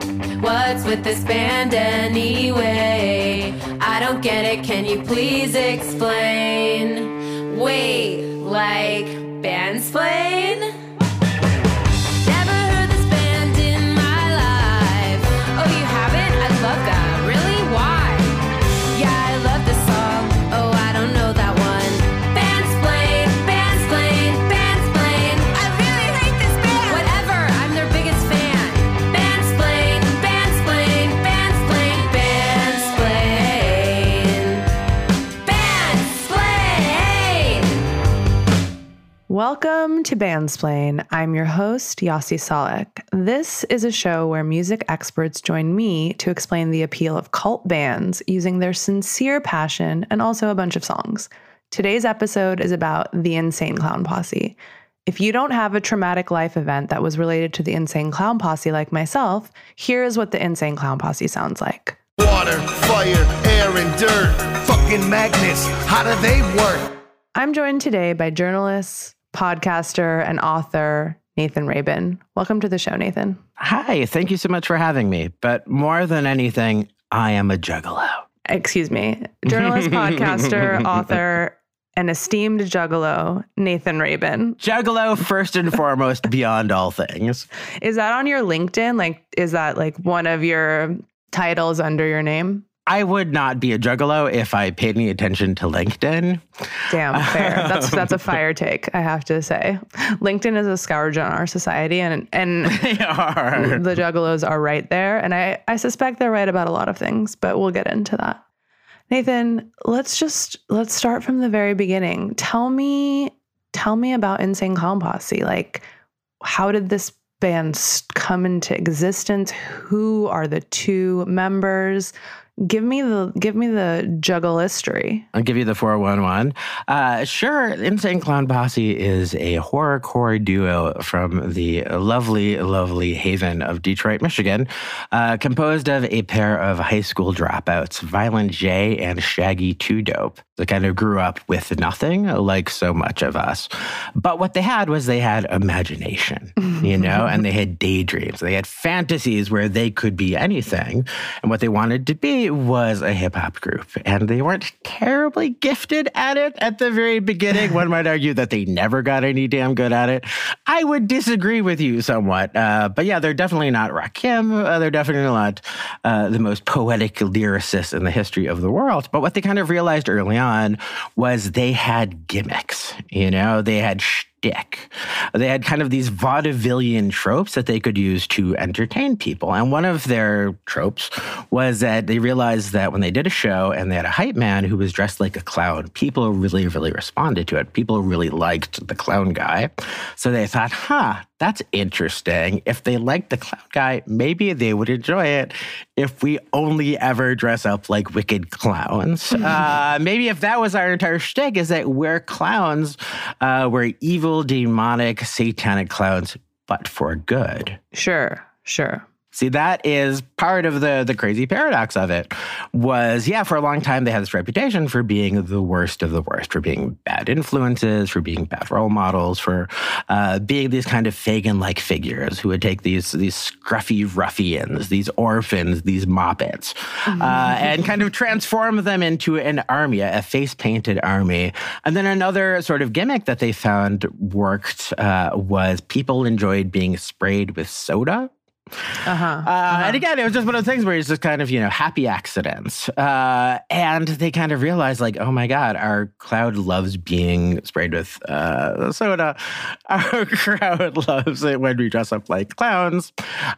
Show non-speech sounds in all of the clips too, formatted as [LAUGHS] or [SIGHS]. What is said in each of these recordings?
What's with this band anyway? I don't get it, can you please explain? Wait, like, bandsplain? Never Welcome to Bandsplain. I'm your host, Yasi Salek. This is a show where music experts join me to explain the appeal of cult bands using their sincere passion and also a bunch of songs. Today's episode is about the Insane Clown Posse. If you don't have a traumatic life event that was related to the Insane Clown Posse like myself, here is what the Insane Clown Posse sounds like. Water, fire, air, and dirt. Fucking magnets, how do they work? I'm joined today by journalist, podcaster, and author Nathan Rabin. Welcome to the show, Nathan. Hi, thank you so much for having me. But more than anything, I am a juggalo. Excuse me, journalist, [LAUGHS] podcaster, author, and esteemed juggalo, Nathan Rabin. Juggalo, first and foremost, beyond all things. Is that on your LinkedIn? Like, is that like one of your titles under your name? I would not be a juggalo if I paid any attention to LinkedIn. Damn, fair. [LAUGHS] That's that's a fire take, I have to say. LinkedIn is a scourge on our society, and and [LAUGHS] They are. the juggalos are right there. And I, I suspect they're right about a lot of things, but we'll get into that. Nathan, let's just let's start from the very beginning. Tell me, tell me about Insane Clown Posse. Like, how did this band come into existence? Who are the two members? Give me the give me the juggle history. I'll give you the 411. Uh, sure, Insane Clown Posse is a horrorcore duo from the lovely, lovely haven of Detroit, Michigan, uh, composed of a pair of high school dropouts, Violent J and Shaggy Two Dope. They kind of grew up with nothing, like so much of us. But what they had was they had imagination, you [LAUGHS] know, and they had daydreams. They had fantasies where they could be anything. And what they wanted to be was a hip hop group. And they weren't terribly gifted at it at the very beginning. One might argue that they never got any damn good at it. I would disagree with you somewhat. Uh, but yeah, they're definitely not Rakim. Uh, they're definitely not uh, the most poetic lyricists in the history of the world. But what they kind of realized early on was they had gimmicks. You know, they had shtick. They had kind of these vaudevillian tropes that they could use to entertain people. And one of their tropes was that they realized that when they did a show and they had a hype man who was dressed like a clown, people really, really responded to it. People really liked the clown guy. So they thought, huh, that's interesting. If they liked the clown guy, maybe they would enjoy it if we only ever dress up like wicked clowns. [LAUGHS] uh, maybe if that was our entire shtick, is that we're clowns, uh, we're evil, demonic, satanic clowns, but for good. Sure, sure. See, that is part of the the crazy paradox of it. Was yeah, for a long time they had this reputation for being the worst of the worst, for being bad influences, for being bad role models, for uh, being these kind of Fagin-like figures who would take these these scruffy ruffians, these orphans, these moppets, uh, and kind of transform them into an army, a face-painted army. And then another sort of gimmick that they found worked uh, was people enjoyed being sprayed with soda. Uh-huh. Uh, And again, it was just one of those things where it's just kind of, you know, happy accidents. Uh, and they kind of realized, like, oh my God, our crowd loves being sprayed with uh, soda. [LAUGHS] Our crowd loves it when we dress up like clowns.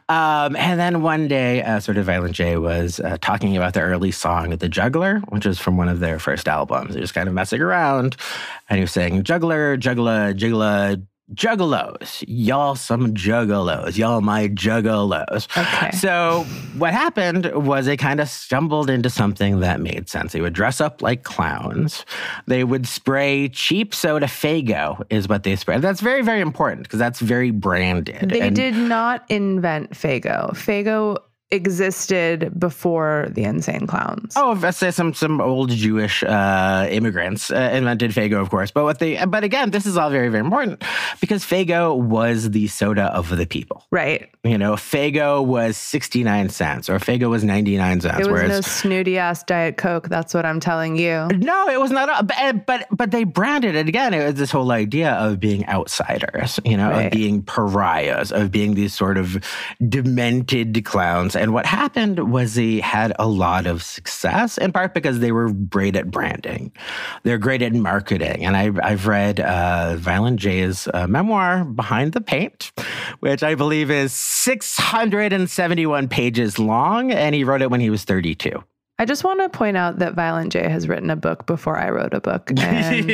Um, and then one day, uh, sort of Violent J was uh, talking about the early song, The Juggler, which was from one of their first albums. He was kind of messing around. And he was saying, Juggler, juggler, jiggler, juggalos. Y'all some juggalos. Y'all my juggalos. Okay. So what happened was they kind of stumbled into something that made sense. They would dress up like clowns. They would spray cheap soda Faygo is what they spray. That's very, very important because that's very branded. They And- did not invent Faygo. Faygo existed before the Insane Clowns. Oh, let's say some some old Jewish uh, immigrants uh, invented Faygo, of course. But what they, but again, this is all very very important because Faygo was the soda of the people. Right. You know, Faygo was sixty nine cents, or Faygo was ninety nine cents. It was whereas no snooty ass Diet Coke. That's what I'm telling you. No, it was not. But but, but they branded it again. It was this whole idea of being outsiders, you know, Right. of being pariahs, of being these sort of demented clowns. And what happened was they had a lot of success, in part because they were great at branding. They're great at marketing. And I've I've read uh, Violent J's uh, memoir, Behind the Paint, which I believe is 671 pages long, and he wrote it when he was 32. I just want to point out that Violent J has written a book before I wrote a book, [LAUGHS] and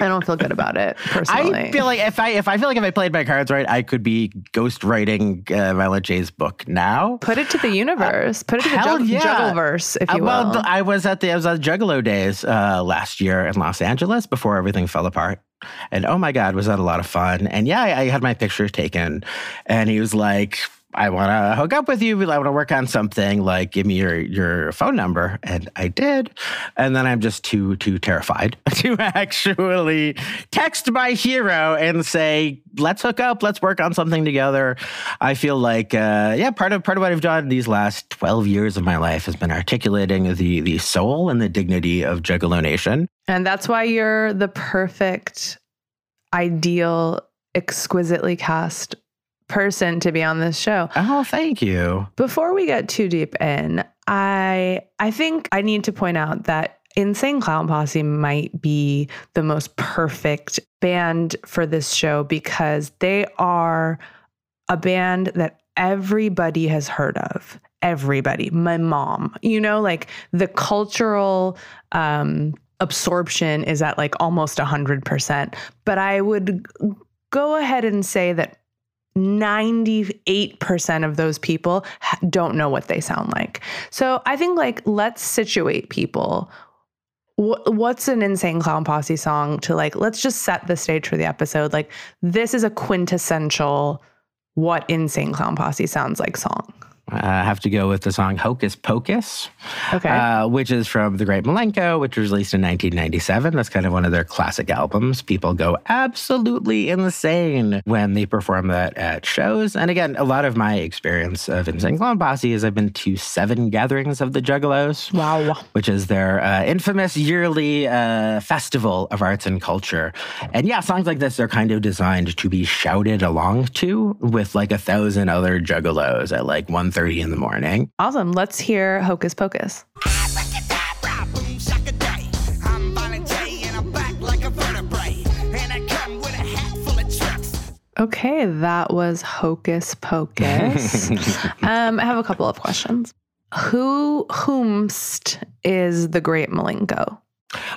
I don't feel good about it [LAUGHS] personally. I feel like if I if I feel like if I played my cards right, I could be ghost writing uh, Violent J's book now. Put it to the universe. Put it to the hell jug- yeah. Juggleverse, if Uh, you well, will. Well, I was at the I was at Juggalo Days uh, last year in Los Angeles before everything fell apart. And oh my God, was that a lot of fun? And yeah, I, I had my picture taken, and he was like, "I want to hook up with you. I want to work on something. Like, give me your your phone number." And I did, and then I'm just too too terrified [LAUGHS] to actually text my hero and say, "Let's hook up. Let's work on something together." I feel like, uh, yeah, part of part of what I've done these last 12 years of my life has been articulating the the soul and the dignity of Juggalo Nation. and that's why you're the perfect, ideal, exquisitely cast person to be on this show. Oh, thank you. Before we get too deep in, I I think I need to point out that Insane Clown Posse might be the most perfect band for this show because they are a band that everybody has heard of. Everybody, my mom, you know, like the cultural um, absorption is at like almost 100%. But I would go ahead and say that 98% of those people don't know what they sound like. So I think like let's situate people. What's an insane clown posse song to like let's just set the stage for the episode. Like this is a quintessential what insane clown posse sounds like song. I have to go with the song Hocus Pocus, Okay. uh, which is from The Great Milenko, which was released in 1997. That's kind of one of their classic albums. People go absolutely insane when they perform that at shows. And again, a lot of my experience of Insane Clown Posse is I've been to seven gatherings of the Juggalos. wow. which is their uh, infamous yearly uh, festival of arts and culture. And yeah, songs like this are kind of designed to be shouted along to with like a thousand other juggalos at like 1.30 in the morning. Awesome. Let's hear Hocus Pocus. Abracadabra, boom, shaka-day. I'm Violent J and I'm back like a vertebrae. And I come with a hat full of tricks. Okay, that was Hocus Pocus. [LAUGHS] um, I have a couple of questions. Who whomst is the great Milenko?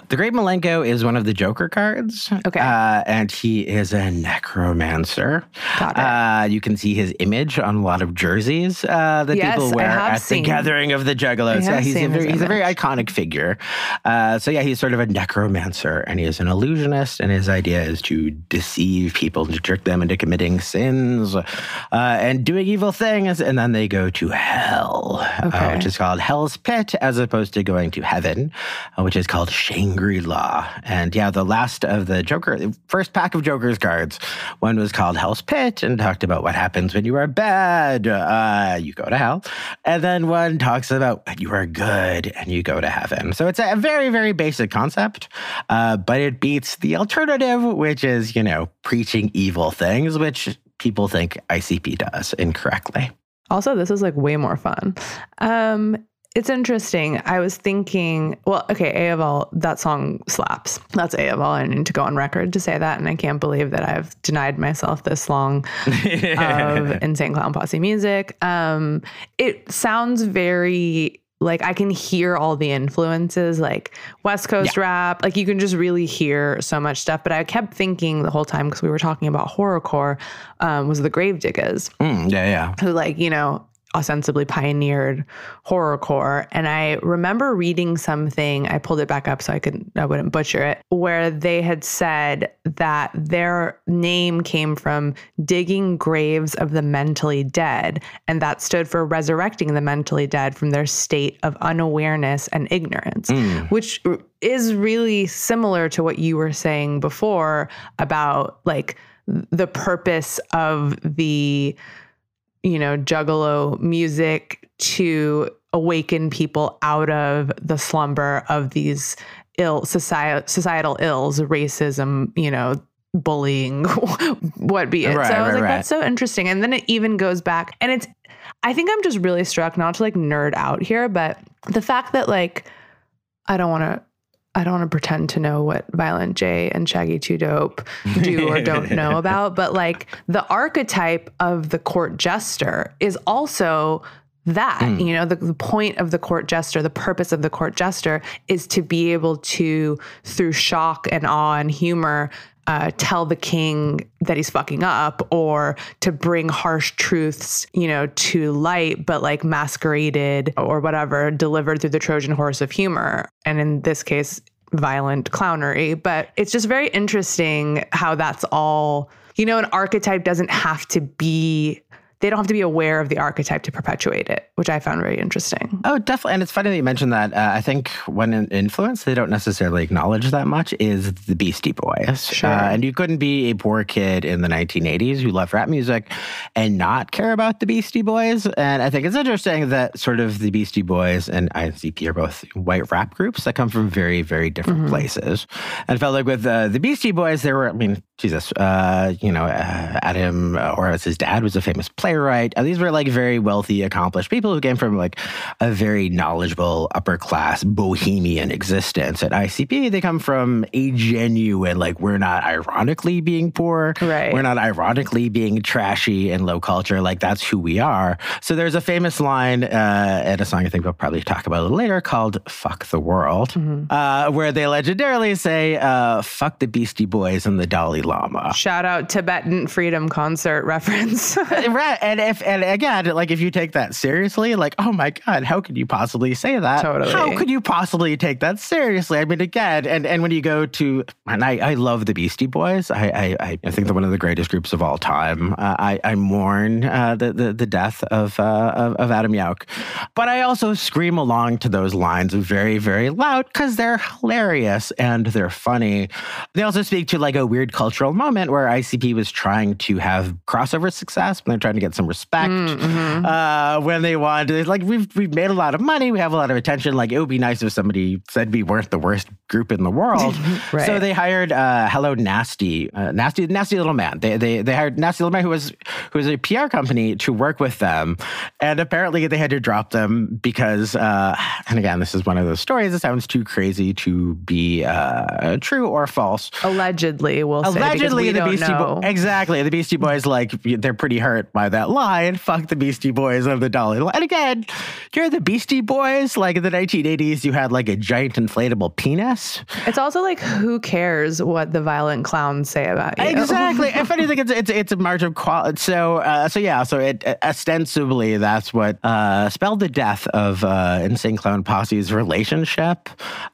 The Great Milenko is one of the Joker cards. Okay. Uh, and he is a necromancer. Got it. Uh, you can see his image on a lot of jerseys uh, that Yes, people wear at seen- the gathering of the Juggalos. Yeah, he's a very, he's a very iconic figure. Uh, so yeah, he's sort of a necromancer, and he is an illusionist, and his idea is to deceive people, to trick them into committing sins uh, and doing evil things, and then they go to hell, uh, Okay. which is called Hell's Pit, as opposed to going to heaven, uh, which is called Shangri La. And yeah, the last of the Joker, first pack of Joker's cards, one was called Hell's Pit and talked about what happens when you are bad, uh, you go to hell. And then one talks about when you are good and you go to heaven. So it's a very, very basic concept, uh, but it beats the alternative, which is, you know, preaching evil things, which people think ICP does incorrectly. Also, this is like way more fun. Um, it's interesting. I was thinking, well, okay, A of all, that song slaps. That's A of all. I need to go on record to say that. And I can't believe that I've denied myself this long [LAUGHS] of Insane Clown Posse music. Um, it sounds very like I can hear all the influences, like West Coast rap. Like you can just really hear so much stuff. But I kept thinking the whole time because we were talking about horrorcore, um, was the Gravediggaz Mm, yeah, yeah. who like you know ostensibly pioneered horrorcore. And I remember reading something, I pulled it back up so I could I wouldn't butcher it, where they had said that their name came from digging graves of the mentally dead, and that stood for resurrecting the mentally dead from their state of unawareness and ignorance, hmm. which is really similar to what you were saying before about like the purpose of the you know, juggalo music to awaken people out of the slumber of these ill societal societal ills, racism, you know, bullying, [LAUGHS] what be it. Right, so I was right, like, right. that's so interesting. And then it even goes back and it's I think I'm just really struck, not to like nerd out here, but the fact that like I don't want to I don't want to pretend to know what Violent J and Shaggy Two Dope do or don't know [LAUGHS] about, but like the archetype of the court jester is also that. Mm. You know, the, the point of the court jester, the purpose of the court jester is to be able to, through shock and awe and humor, uh, tell the king that he's fucking up or to bring harsh truths, you know, to light, but like masqueraded or whatever, delivered through the Trojan horse of humor. And in this case, violent clownery. But it's just very interesting how that's all, you know, an archetype doesn't have to be. They don't have to be aware of the archetype to perpetuate it, which I found very interesting. Oh, definitely. And it's funny that you mentioned that. Uh, I think when in influence, they don't necessarily acknowledge that much is the Beastie Boys. Sure. Uh, and you couldn't be a poor kid in the 1980s who loved rap music and not care about the Beastie Boys. And I think it's interesting that sort of the Beastie Boys and INCP are both white rap groups that come from very, very different places. And I felt like with uh, the Beastie Boys, there were, I mean, Jesus, uh, you know, uh, Adam Horovitz's dad was a famous playwright. Uh, these were like very wealthy, accomplished people who came from like a very knowledgeable, upper class, bohemian existence. At ICP, they come from a genuine, like, we're not ironically being poor. Right. We're not ironically being trashy and low culture. Like, that's who we are. So there's a famous line uh, at a song I think we'll probably talk about a little later called Fuck the World, uh, where they legendarily say, uh, Fuck the Beastie Boys and the Dalai Lama. Shout out Tibetan Freedom Concert reference. [LAUGHS] right. And if and again, like if you take that seriously, like, oh my God, how could you possibly say that? Totally. How could you possibly take that seriously? I mean, again, and, and when you go to and I, I love the Beastie Boys. I, I I think they're one of the greatest groups of all time. Uh, I I mourn uh, the, the the death of, uh, of of Adam Yauch, but I also scream along to those lines very very loud because they're hilarious and they're funny. They also speak to like a weird cultural moment where ICP was trying to have crossover success when they're trying to get some respect. Uh, when they wanted, like we've we've made a lot of money, we have a lot of attention. Like it would be nice if somebody said we weren't the worst group in the world. [LAUGHS] Right. So they hired uh, Hello Nasty, uh, Nasty Nasty Little Man. They they they hired Nasty Little Man who was who was a PR company to work with them, and apparently they had to drop them because. Uh, and again, this is one of those stories that sounds too crazy to be uh, true or false. Allegedly, we'll say. Allegedly, the Beastie. Boys. Exactly, the Beastie Boys. Like they're pretty hurt by that line. Fuck the Beastie Boys of the Dalai. And again, you're the Beastie Boys. Like in the 1980s, you had like a giant inflatable penis. It's also like, who cares what the violent clowns say about you? Exactly. [LAUGHS] if anything, it's it's it's a march of quality. So uh, so yeah. So it ostensibly that's what uh, spelled the death of uh, Insane Clown Posse's relationship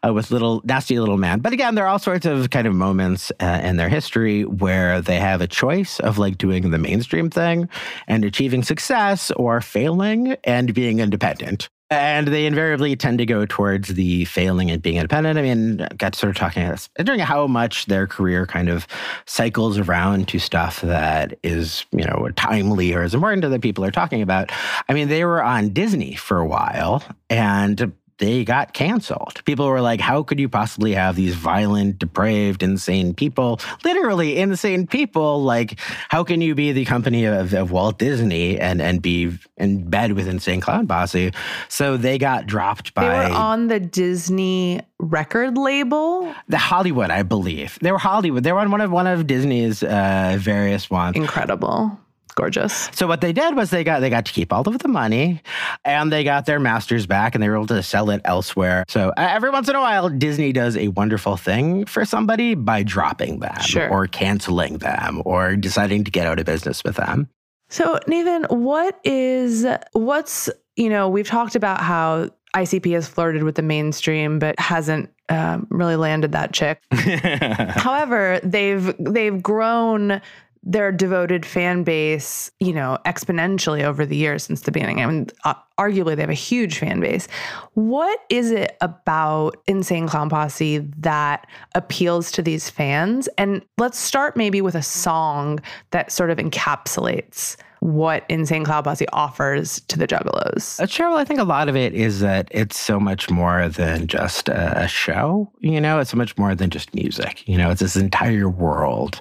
uh, with little nasty little man. But again, there are all sorts of kind of moments uh, in their history where they have a choice of like doing the mainstream thing and achieving success or failing and being independent. And they invariably tend to go towards the failing and being independent. I mean, got sort of talking about wondering how much their career kind of cycles around to stuff that is, you know, timely or is important to the people are talking about. I mean, they were on Disney for a while and they got canceled. People were like, how could you possibly have these violent, depraved, insane people? Literally insane people. Like, how can you be the company of, of Walt Disney and, and be in bed with Insane Clown Posse? So they got dropped by. They were on the Disney record label. the Hollywood, I believe. They were Hollywood. They were on one of one of Disney's uh, various ones. Incredible. Gorgeous. So what they did was they got they got to keep all of the money, and they got their masters back, and they were able to sell it elsewhere. So uh, every once in a while, Disney does a wonderful thing for somebody by dropping them, Sure. or canceling them, or deciding to get out of business with them. So, Nathan, what is what's you know we've talked about how ICP has flirted with the mainstream, but hasn't um, really landed that chick. [LAUGHS] However, they've they've grown their devoted fan base, you know, exponentially over the years since the beginning. I mean, uh, arguably they have a huge fan base. What is it about Insane Clown Posse that appeals to these fans? And let's start maybe with a song that sort of encapsulates what Insane Clown Posse offers to the Juggalos. Uh, Sure. Well, I think a lot of it is that it's so much more than just a show. You know, it's so much more than just music. You know, it's this entire world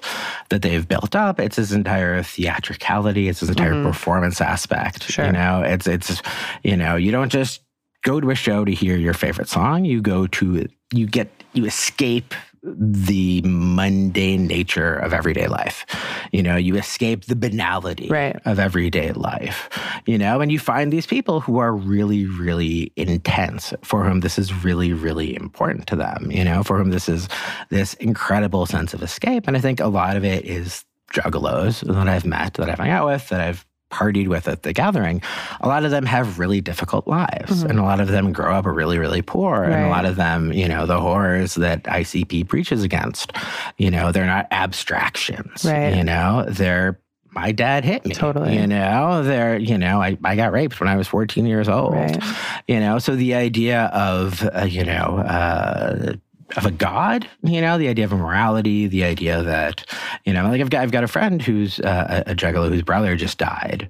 that they've built up. It's this entire theatricality. It's this entire performance aspect. Sure. You know, it's it's you know, you don't just go to a show to hear your favorite song. You go to you get you escape the mundane nature of everyday life. You know, you escape the banality Right. of everyday life, you know, and you find these people who are really, really intense, for whom this is really, really important to them, you know, for whom this is this incredible sense of escape. And I think a lot of it is juggalos that I've met, that I've hung out with, that I've partied with at the gathering, a lot of them have really difficult lives. And a lot of them grow up really, really poor. And a lot of them, you know, the horrors that ICP preaches against, you know, they're not abstractions. Right. You know, they're my dad hit me. Totally. You know, they're, you know, I, I got raped when I was 14 years old. Right. You know, so the idea of, uh, you know, uh, of a god, you know, the idea of a morality, the idea that, you know, like I've got I've got a friend who's uh, a a juggalo whose brother just died,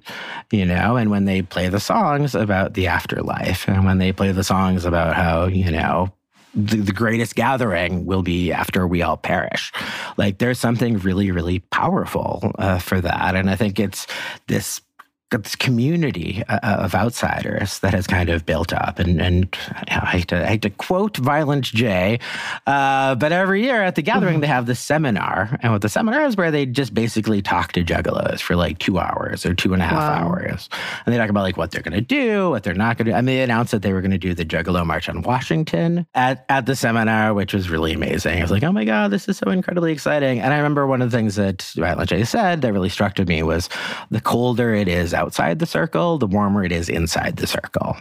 you know, and when they play the songs about the afterlife, and when they play the songs about how, you know, the, the greatest gathering will be after we all perish. Like there's something really, really powerful uh, for that, and I think it's this this community uh, of outsiders that has kind of built up. And, and I, hate to, I hate to quote Violent J, uh, but every year at the gathering, they have this seminar. And what the seminar is where they just basically talk to juggalos for like two hours or two and a half Wow. hours. And they talk about like what they're going to do, what they're not going to do. And they announced that they were going to do the Juggalo March on Washington at, at the seminar, which was really amazing. I was like, oh my God, this is so incredibly exciting. And I remember one of the things that Violent J said that really struck to me was the colder it is outside the circle, the warmer it is inside the circle.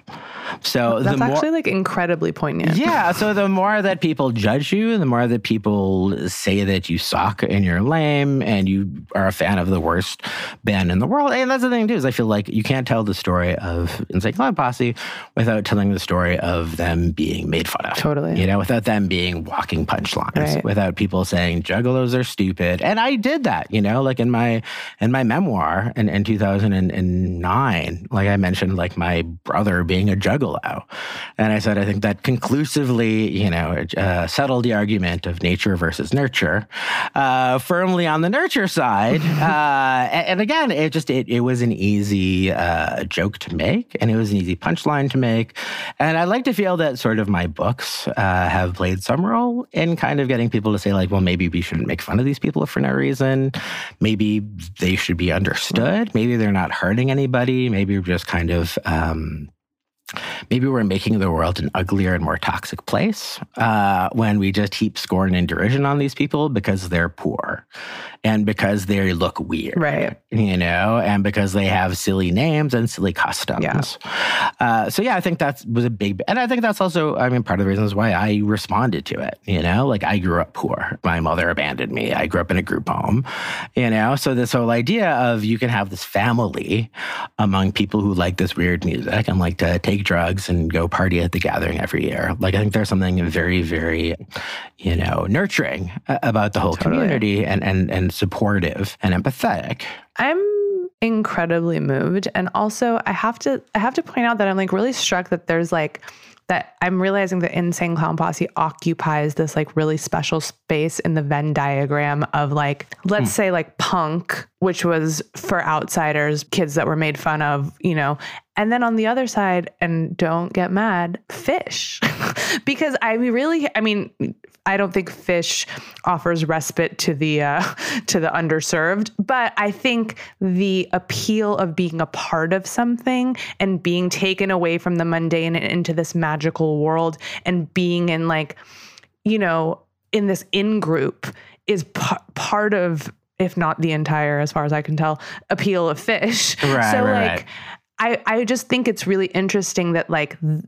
So That's the more. actually like incredibly poignant. Yeah, so the more that people judge you, the more that people say that you suck and you're lame and you are a fan of the worst band in the world. And that's the thing too, is I feel like you can't tell the story of Insane Clown Posse without telling the story of them being made fun of. Totally. You know, without them being walking punchlines, Right. without people saying juggalos are stupid. And I did that, you know, like in my in my memoir in, in 2009, like I mentioned, like my brother being a juggalo. And I said, I think that conclusively, you know, uh, settled the argument of nature versus nurture, uh, firmly on the nurture side. [LAUGHS] uh, and, again, it just it, it was an easy uh, joke to make, and it was an easy punchline to make. And I like to feel that sort of my books uh, have played some role in kind of getting people to say, like, well, maybe we shouldn't make fun of these people for no reason. Maybe they should be understood. Maybe they're not hurting anybody. Maybe you're just kind of. Um, maybe we're making the world an uglier and more toxic place uh, when we just heap scorn and derision on these people because they're poor and because they look weird. Right. You know, and because they have silly names and silly customs. Yeah. Uh, so, yeah, I think that was a big, and I think that's also, I mean, part of the reasons why I responded to it. You know, like I grew up poor. My mother abandoned me. I grew up in a group home, you know, so this whole idea of you can have this family among people who like this weird music and like to take drugs and go party at the gathering every year. Like, I think there's something very, very, you know, nurturing uh, about the whole community and, and, and supportive and empathetic. I'm incredibly moved and also I have to I have to point out that I'm like really struck that there's like that I'm realizing that Insane Clown Posse occupies this like really special space in the Venn diagram of like let's hmm. say like punk which was for outsiders kids that were made fun of you know. And then on the other side and don't get mad Phish. [LAUGHS] Because I really I mean I don't think Phish offers respite to the uh, [LAUGHS] to the underserved, but I think the appeal of being a part of something and being taken away from the mundane and into this magical world and being in like, you know, in this in group is p- part of if not the entire, as far as I can tell, appeal of Phish. [LAUGHS] Right, so right, like I I just think it's really interesting that like th-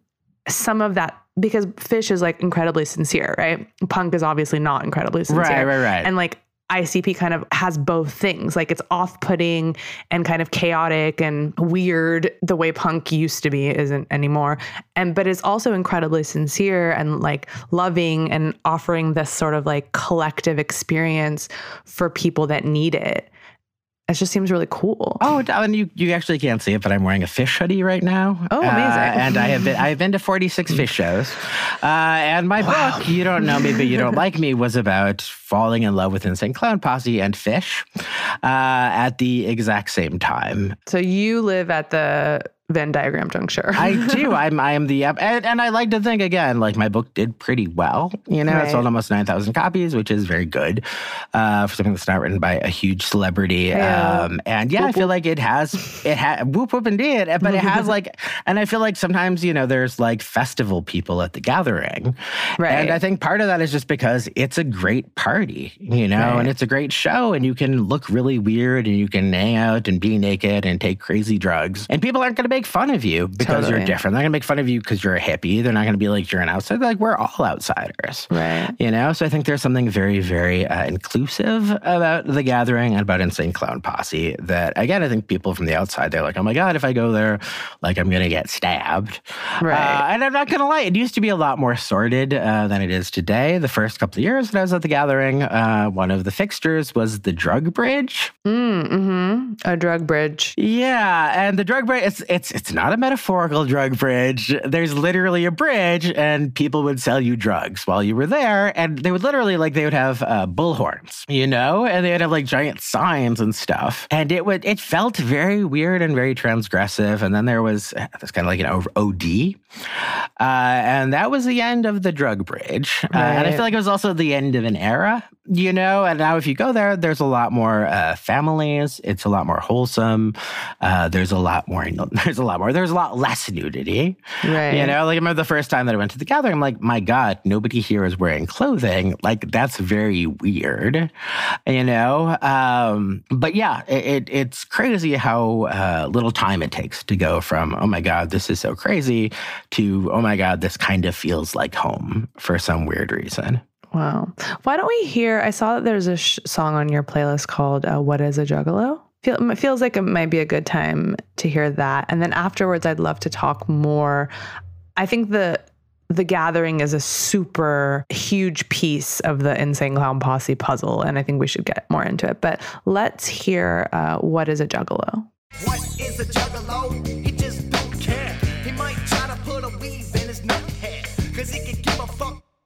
some of that because Phish is like incredibly sincere, right? Punk is obviously not incredibly sincere. Right, right, right. And like ICP kind of has both things. Like it's off putting and kind of chaotic and weird the way punk used to be isn't anymore. And but it's also incredibly sincere and like loving and offering this sort of like collective experience for people that need it. It just seems really cool. Oh, and you, you actually can't see it, but I'm wearing a Phish hoodie right now. Oh, amazing. Uh, and I have been I've been to 46 Phish shows. Uh, and my book, You Don't Know Me, But You Don't Like Me, was about falling in love with Insane Clown Posse and Phish uh, at the exact same time. So you live at the Venn diagram juncture. I do. [LAUGHS] I'm I am the and, and I like to think again, like my book did pretty well. You know, Right. it sold almost nine thousand copies, which is very good uh, for something that's not written by a huge celebrity. Yeah. Um, and yeah, I feel like it has it has whoop whoop indeed, but it has like, [LAUGHS] and I feel like sometimes you know there's like festival people at the gathering, Right. And I think part of that is just because it's a great party, you know, Right. and it's a great show, and you can look really weird, and you can hang out and be naked and take crazy drugs, and people aren't going to make fun of you because Totally. you're different. They're not going to make fun of you because you're a hippie. They're not going to be like you're an outsider. They're like we're all outsiders, Right. You know, so I think there's something very, very uh, inclusive about the gathering and about Insane Clown Posse. That again, I think people from the outside they're like, oh my god, if I go there, like I'm going to get stabbed. Right. Uh, and I'm not going to lie, it used to be a lot more sordid uh, than it is today. The first couple of years that I was at the gathering, uh, one of the fixtures was the drug bridge. Mm, hmm A drug bridge. Yeah, and the drug bridge it's it's it's not a metaphorical drug bridge. There's literally a bridge and people would sell you drugs while you were there and they would literally like they would have uh, bullhorns, you know, and they would have like giant signs and stuff. And it would it felt very weird and very transgressive and then there was uh, this kind of like an OD. Uh, and that was the end of the drug bridge. Uh, and I feel like it was also the end of an era, you know. And now, if you go there, there's a lot more uh, families. It's a lot more wholesome. Uh, there's a lot more. [LAUGHS] There's a lot more. There's a lot less nudity. Right. You know, like I remember the first time that I went to the gathering, I'm like, my God, nobody here is wearing clothing. Like that's very weird. You know. Um, but yeah, it, it, it's crazy how uh, little time it takes to go from oh my God, this is so crazy to oh my God, this kind of feels like home for some weird reason. Wow. Why don't we hear? I saw that there's a sh- song on your playlist called uh, "What Is a Juggalo." Feel, it feels like it might be a good time to hear that, and then afterwards, I'd love to talk more. I think the the gathering is a super huge piece of the insane clown posse puzzle, and I think we should get more into it. But let's hear uh, "What Is a Juggalo." What is a juggalo? He just don't care. He might try to put a weave in his nut hair. Cause he can.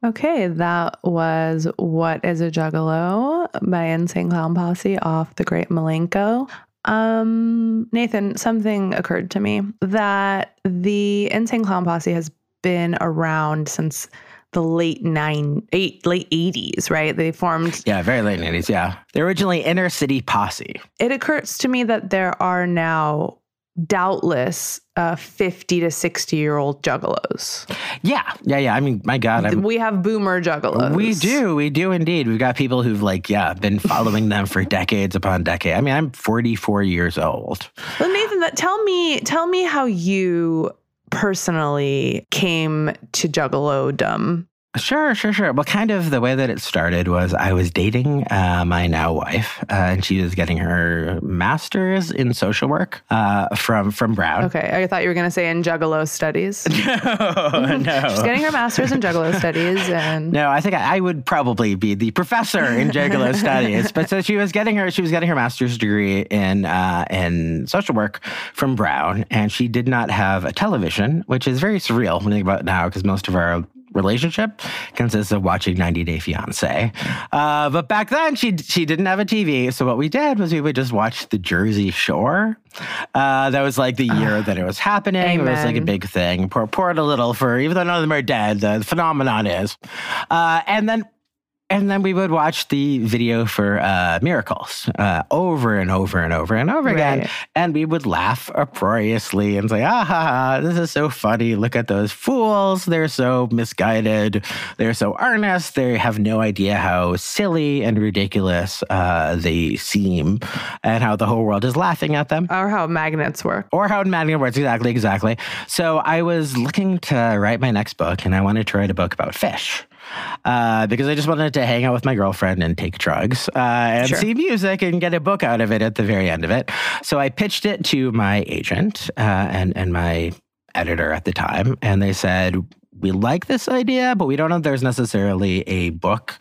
Okay, that was What is a Juggalo by Insane Clown Posse off the Great Milenko. Um, Nathan, something occurred to me that the Insane Clown Posse has been around since the late nine, eight, late eighties, right? They formed. Yeah, very late 90s. Yeah. They're originally inner city posse. It occurs to me that there are now doubtless uh, 50 to 60 year old juggalos. Yeah. Yeah. Yeah. I mean, my God. I'm, We have boomer juggalos. We do, we do indeed. We've got people who've like, yeah, been following them for decades upon decades. I mean, I'm 44 years old. Well, Nathan, that tell me, tell me how you personally came to juggalodom. Sure, sure, sure. Well, kind of the way that it started was I was dating uh, my now wife, uh, and she was getting her master's in social work uh, from from Brown. Okay, I thought you were going to say in juggalo studies. [LAUGHS] no, no. She's getting her master's in juggalo studies, and [LAUGHS] No, I think I, I would probably be the professor in Juggalo studies. But so she was getting her she was getting her master's degree in uh, in social work from Brown, and she did not have a television, which is very surreal when you think about it now, because most of our relationship consists of watching 90 Day Fiance. Uh, but back then she she didn't have a TV, so what we did was we would just watch the Jersey Shore. Uh, that was like the year that it was happening. It was like a big thing. Pour, pour it a little for even though none of them are dead. The phenomenon is, uh, and then And then we would watch the video for uh, Miracles uh, over and over and over and over again. Right. And we would laugh uproariously and say, ah, ha, ha, this is so funny. Look at those fools. They're so misguided. They're so earnest. They have no idea how silly and ridiculous uh, they seem and how the whole world is laughing at them Or how magnets work. or how magnet works exactly exactly so i was looking to write my next book and i wanted to write a book about Phish uh, because I just wanted to hang out with my girlfriend and take drugs uh, and Sure. see music and get a book out of it at the very end of it. So I pitched it to my agent uh, and and my editor at the time, and they said. We like this idea, but we don't know if there's necessarily a book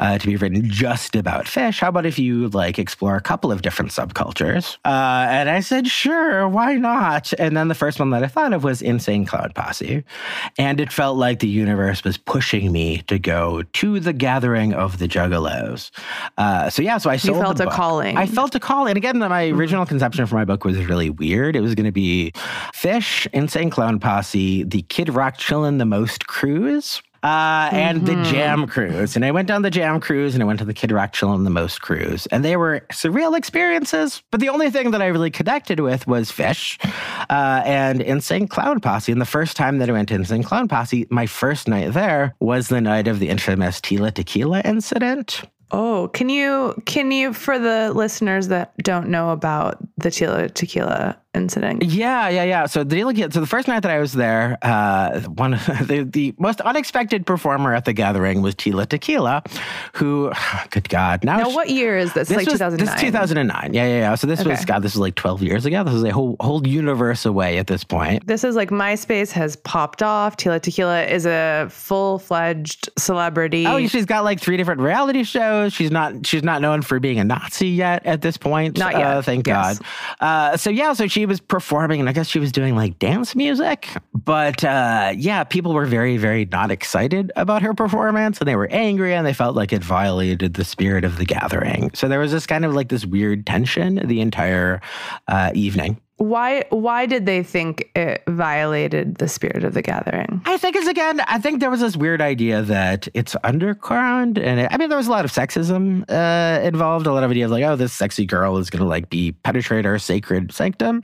uh, to be written just about Phish. How about if you like explore a couple of different subcultures? Uh, and I said, sure, why not? And then the first one that I thought of was Insane Clown Posse. And it felt like the universe was pushing me to go to the gathering of the Juggalos. Uh, so yeah, so I sold felt the a calling. I felt a calling. And again, my original conception for my book was really weird. It was going to be Phish, Insane Clown Posse, the Kid Rock Chillin' the Most cruise. Uh, and the Jam Cruise. And I went down the Jam Cruise and I went to the Kid Rock Chillin' the Most Cruise. And they were surreal experiences. But the only thing that I really connected with was Phish uh, and Insane Clown Posse. And the first time that I went to Insane Clown Posse, my first night there was the night of the infamous Tila Tequila incident. Oh, can you can you for the listeners that don't know about the Tila Tequila incident? Yeah, yeah, yeah. So the so the first night that I was there, uh, one [LAUGHS] the, the most unexpected performer at the gathering was Tila Tequila, who, [SIGHS] good God, now Now, she- what year is this? This like was 2009. This is 2009. Yeah, yeah, yeah. So this was God. This was like 12 years ago. This is a whole whole universe away at this point. This is like MySpace has popped off. Tila Tequila is a full fledged celebrity. Oh, she's got like three different reality shows. She's not she's not known for being a Nazi yet at this point. Not yet, Uh, thank yes. God. Uh, so yeah, so she was performing, and I guess she was doing like dance music. But uh, yeah, people were very very not excited about her performance, and they were angry, and they felt like it violated the spirit of the gathering. So there was this kind of like this weird tension the entire uh, evening. Why why did they think it violated the spirit of the gathering? I think it's again. I think there was this weird idea that it's underground, and it, I mean, there was a lot of sexism uh, involved. A lot of ideas like, oh, this sexy girl is going to like be penetrate our sacred sanctum.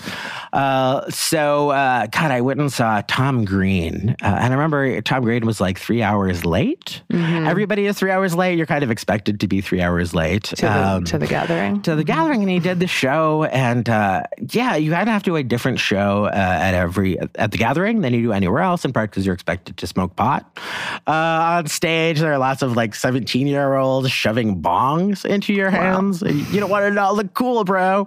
Uh, so, uh, God, I went and saw Tom Green, uh, and I remember Tom Green was like three hours late. Everybody is three hours late. You're kind of expected to be three hours late To the, Um, to the gathering. to the gathering and he did the show and uh, yeah you had to have to do a different show uh, at every at the gathering than you do anywhere else in part because you're expected to smoke pot. Uh, on stage there are lots of like 17 year olds shoving bongs into your hands and you don't want to not look cool bro.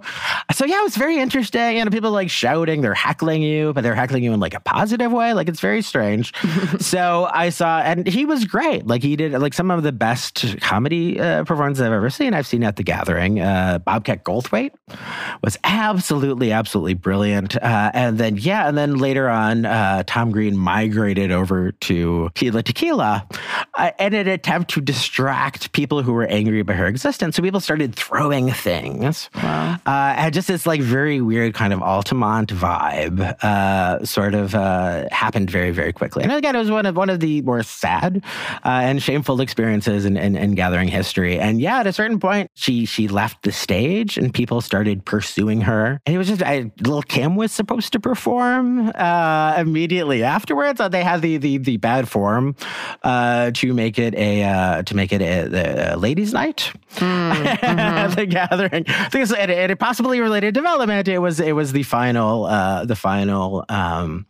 So yeah it was very interesting and people like shouting they're heckling you but they're heckling you in like a positive way like it's very strange. [LAUGHS] So i saw and he was great like he did like some of the best comedy uh, performances i've ever seen. I've seen at the gathering uh, bobcat goldthwait was absolutely absolutely brilliant uh, and then yeah and then later on uh, tom green migrated over to tila tequila uh, in an attempt to distract people who were angry about her existence so people started throwing things uh, and just this like very weird kind of Altamont vibe uh, sort of uh, happened very very quickly. And again, it was one of one of the more sad uh, and shameful experiences in, in, in gathering history. And yeah, at a certain point, she she left the stage and people started pursuing her. And it was just I, Lil' Kim was supposed to perform uh, immediately afterwards. Uh, they had the the the bad form uh, to make it a uh, to make it a, a ladies' night at [LAUGHS] the gathering. Because at, at a possibly related development, it was it was the final uh, the final um,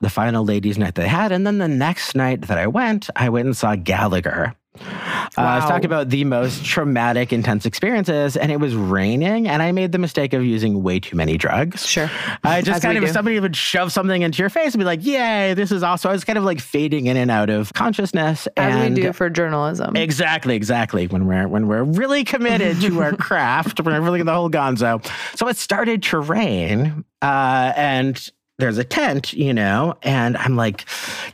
the final ladies' night they had, and then the next night that I went, I went and saw Gallagher. Uh, I was Wow. talking about the most traumatic, intense experiences, and it was raining, and I made the mistake of using way too many drugs. Sure. I just As kind of do. somebody would shove something into your face and be like, "Yay, this is awesome. I was kind of like fading in and out of consciousness, As and we do for journalism. Exactly, exactly. When we're when we're really committed to our [LAUGHS] craft, when we're really the whole gonzo. So it started to rain, uh, and there's a tent, you know, and I'm like,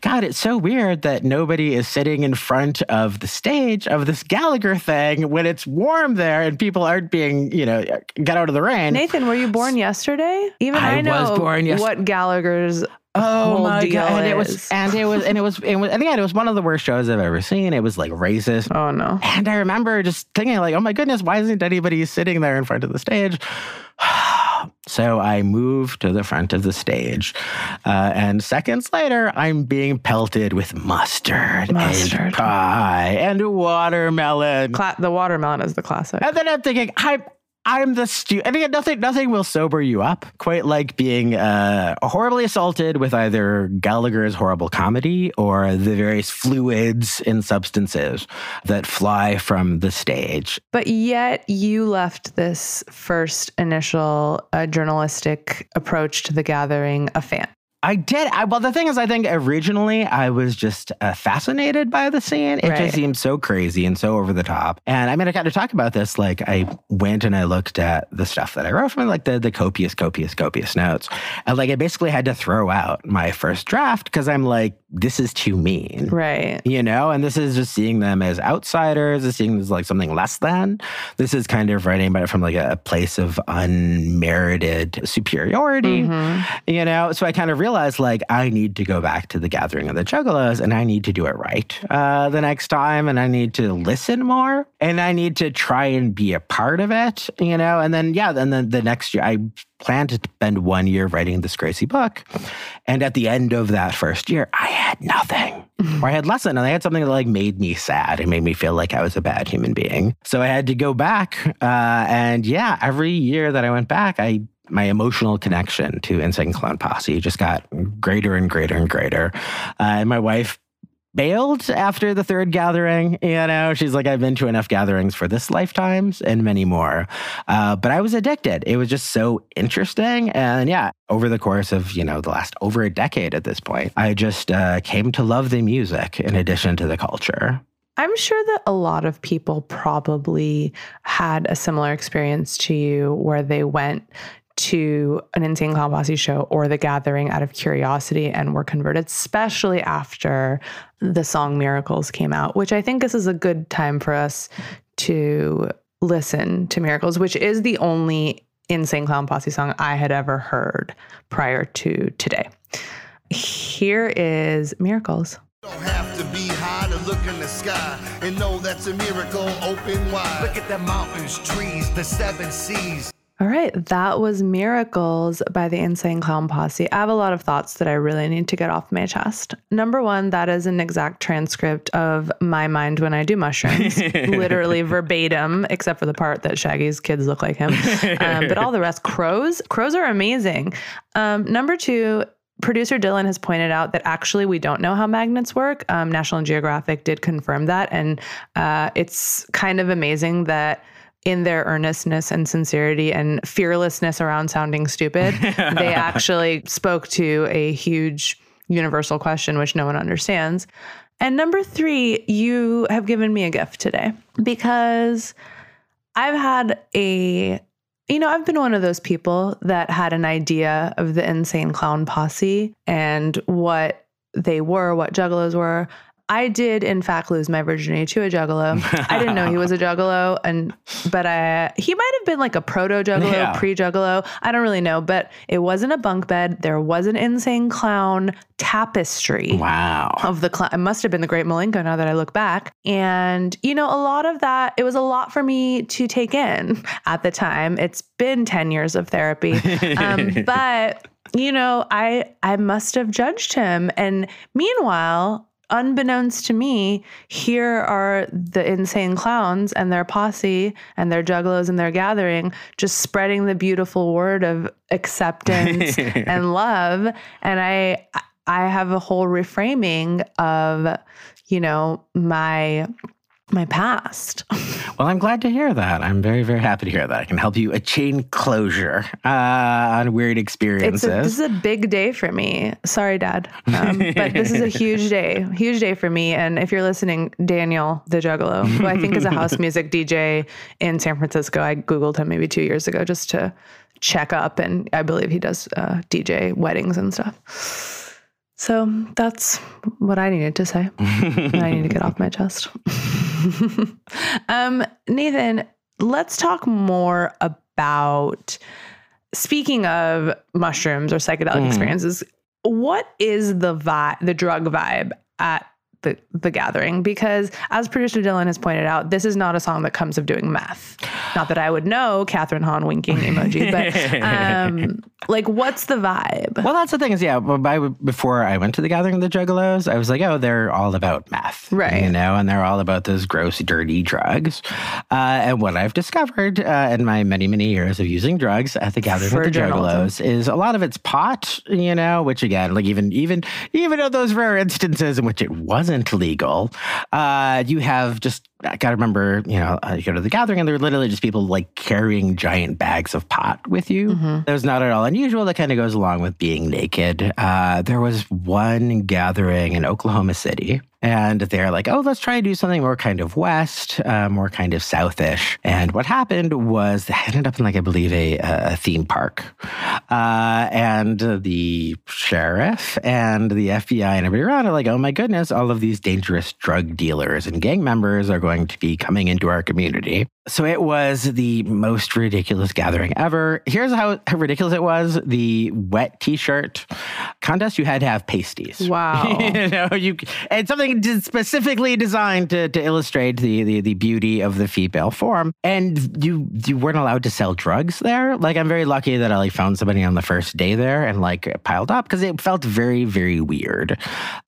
God, it's so weird that nobody is sitting in front of the stage of this Gallagher thing when it's warm there and people aren't being, you know, get out of the rain. Nathan, were you born yesterday? Even I I, know was born yes- what Gallagher's Oh whole my deal god! And it was, and it was, and it was, it was, and again, it was one of the worst shows I've ever seen. It was like racist. Oh no. And I remember just thinking, like, oh my goodness, why isn't anybody sitting there in front of the stage? [SIGHS] [SIGHS] [SIGHS] So I move to the front of the stage. Uh, and seconds later, I'm being pelted with mustard, Mustard. and pie and watermelon. Cla- the watermelon is the classic. And then I'm thinking, I'm I'm the stu. And again, nothing nothing will sober you up quite like being uh, horribly assaulted with either Gallagher's horrible comedy or the various fluids and substances that fly from the stage. But yet you left this first initial uh, journalistic approach to the gathering a fan. I did. I, well, the thing is, I think originally I was just uh, fascinated by the scene. It Right. just seemed so crazy and so over the top. And I mean, I kind of talk about this. Like, I went and I looked at the stuff that I wrote from like the the copious, copious, copious notes, and like I basically had to throw out my first draft because I'm like, this is too mean. Right. You know, and this is just seeing them as outsiders, is seeing them as like something less than. This is kind of writing about it from like a place of unmerited superiority Mm-hmm. you know so i kind of realized like i need to go back to the gathering of the juggalos and i need to do it right uh, the next time and i need to listen more and i need to try and be a part of it you know and then yeah and then the next year i planned to spend one year writing this crazy book. And at the end of that first year i had nothing. [LAUGHS] Or i had less than and i had something that like made me sad it made me feel like i was a bad human being. So i had to go back uh, and yeah every year that i went back i my emotional connection to Insane Clown Posse just got greater and greater and greater. Uh, and my wife bailed after the third gathering. You know, she's like, I've been to enough gatherings for this lifetimes and many more. Uh, but I was addicted. It was just so interesting. And yeah, over the course of, you know, the last over a decade at this point, I just uh, came to love the music in addition to the culture. I'm sure that a lot of people probably had a similar experience to you where they went to an Insane Clown Posse show or the gathering out of curiosity and were converted, especially after the song Miracles came out, which I think this is a good time for us to listen to Miracles, which is the only Insane Clown Posse song I had ever heard prior to today. Here is Miracles. Don't have to be high to look in the sky and know that's a miracle open wide. Look at the mountains, trees, the seven seas. All right, that was Miracles by the Insane Clown Posse. I have a lot of thoughts that I really need to get off my chest. Number one, that is an exact transcript of my mind when I do mushrooms, [LAUGHS] literally verbatim, except for the part that Shaggy's kids look like him. Um, but all the rest, crows, crows are amazing. Um, number two, producer Dylan has pointed out that actually we don't know how magnets work. Um, National Geographic did confirm that, and uh, it's kind of amazing that in their earnestness and sincerity and fearlessness around sounding stupid, [LAUGHS] they actually spoke to a huge universal question which no one understands. And number three, you have given me a gift today because I've had a, you know, I've been one of those people that had an idea of the insane clown posse and what they were, what juggalos were. I did, in fact, lose my virginity to a juggalo. I didn't know he was a juggalo, and but I he might have been like a proto juggalo, Yeah. pre juggalo. I don't really know, but it wasn't a bunk bed. There was an insane clown tapestry Wow. of the clown. It must have been the Great Milenko now that I look back. And, you know, a lot of that, it was a lot for me to take in at the time. It's been 10 years of therapy. Um, [LAUGHS] but, you know, I I must have judged him. And meanwhile, unbeknownst to me, here are the insane clowns and their posse and their juggalos and their gathering just spreading the beautiful word of acceptance [LAUGHS] and love. And I I have a whole reframing of, you know, my my past. [LAUGHS] Well, I'm glad to hear that. I'm very, very happy to hear that. I can help you attain closure uh, on weird experiences. a, this is a big day for me. Sorry, Dad, um, but this is a [LAUGHS] huge day, huge day for me. And if you're listening, Daniel the Juggalo, who I think is a house [LAUGHS] music DJ in San Francisco, I googled him maybe two years ago just to check up, and I believe he does uh, DJ weddings and stuff. So that's what I needed to say. I need to get off my chest. [LAUGHS] um, Nathan, let's talk more about speaking of mushrooms or psychedelic Mm. experiences. What is the vibe, the drug vibe at the the gathering? Because as producer Dylan has pointed out, this is not a song that comes of doing meth. Not that I would know, Catherine Hahn winking emoji, but [LAUGHS] um, like, what's the vibe? Well, that's the thing is, yeah. By, before I went to the gathering of the Juggalos, I was like, oh, they're all about meth, Right. You know, and they're all about those gross, dirty drugs. Uh, and what I've discovered uh, in my many, many years of using drugs at the gathering For of the journalism. Juggalos is a lot of it's pot, you know, which again, like even even even in those rare instances in which it wasn't legal, uh, you have just. I gotta remember, you know, uh, you go to the gathering and there are literally just people like carrying giant bags of pot with you. That was not at all unusual. That kind of goes along with being naked. Uh, there was one gathering in Oklahoma City, and they're like, oh, let's try and do something more kind of west, uh, more kind of southish. And what happened was they ended up in, like, I believe, a, a theme park. Uh, and the sheriff and the FBI and everybody around are like, oh my goodness, all of these dangerous drug dealers and gang members are going to be coming into our community. So it was the most ridiculous gathering ever. Here's how, how ridiculous it was the wet t shirt contest, you had to have pasties. [LAUGHS] Wow. you know, you and something specifically designed to, to illustrate the, the the beauty of the female form. And you you weren't allowed to sell drugs there. Like I'm very lucky that I like found somebody on the first day there and like piled up because it felt very very weird.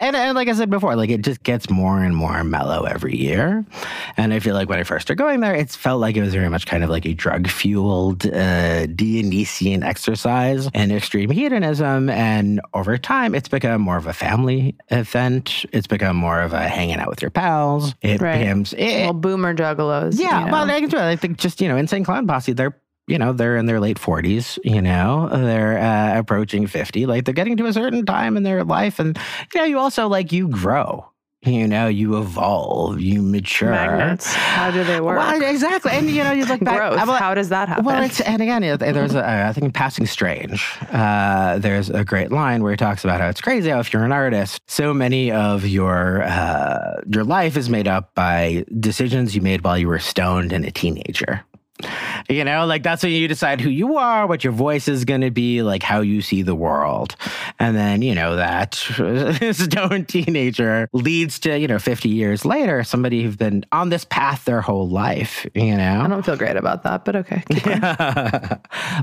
And and like I said before, like it just gets more and more mellow every year. And I feel like when I first started going there, it felt like it was very much kind of like a drug fueled uh, Dionysian exercise and extreme hedonism. And over time, it's become more of a family event. It's become more of a hanging out with your pals. It Right. becomes it, well, boomer juggalos. yeah, you know. well, I, think just you know, insane clown posse. They're you know they're in their late forties. You know, they're uh, approaching fifty. Like they're getting to a certain time in their life, and you know, you also like you grow. You know, you evolve, you mature. magnets. How do they work? Well, exactly, and you know, you look [LAUGHS] back. Growth. Like- How does that happen? well, it's and again, there's a, I think in Passing Strange, uh, there's a great line where he talks about how it's crazy how if you're an artist, so many of your uh, your life is made up by decisions you made while you were stoned and a teenager. You know, like that's when you decide who you are, what your voice is going to be, like how you see the world. And then, you know, that [LAUGHS] stoned teenager leads to, you know, 50 years later, somebody who's been on this path their whole life, you know? I don't feel great about that, but okay. [LAUGHS]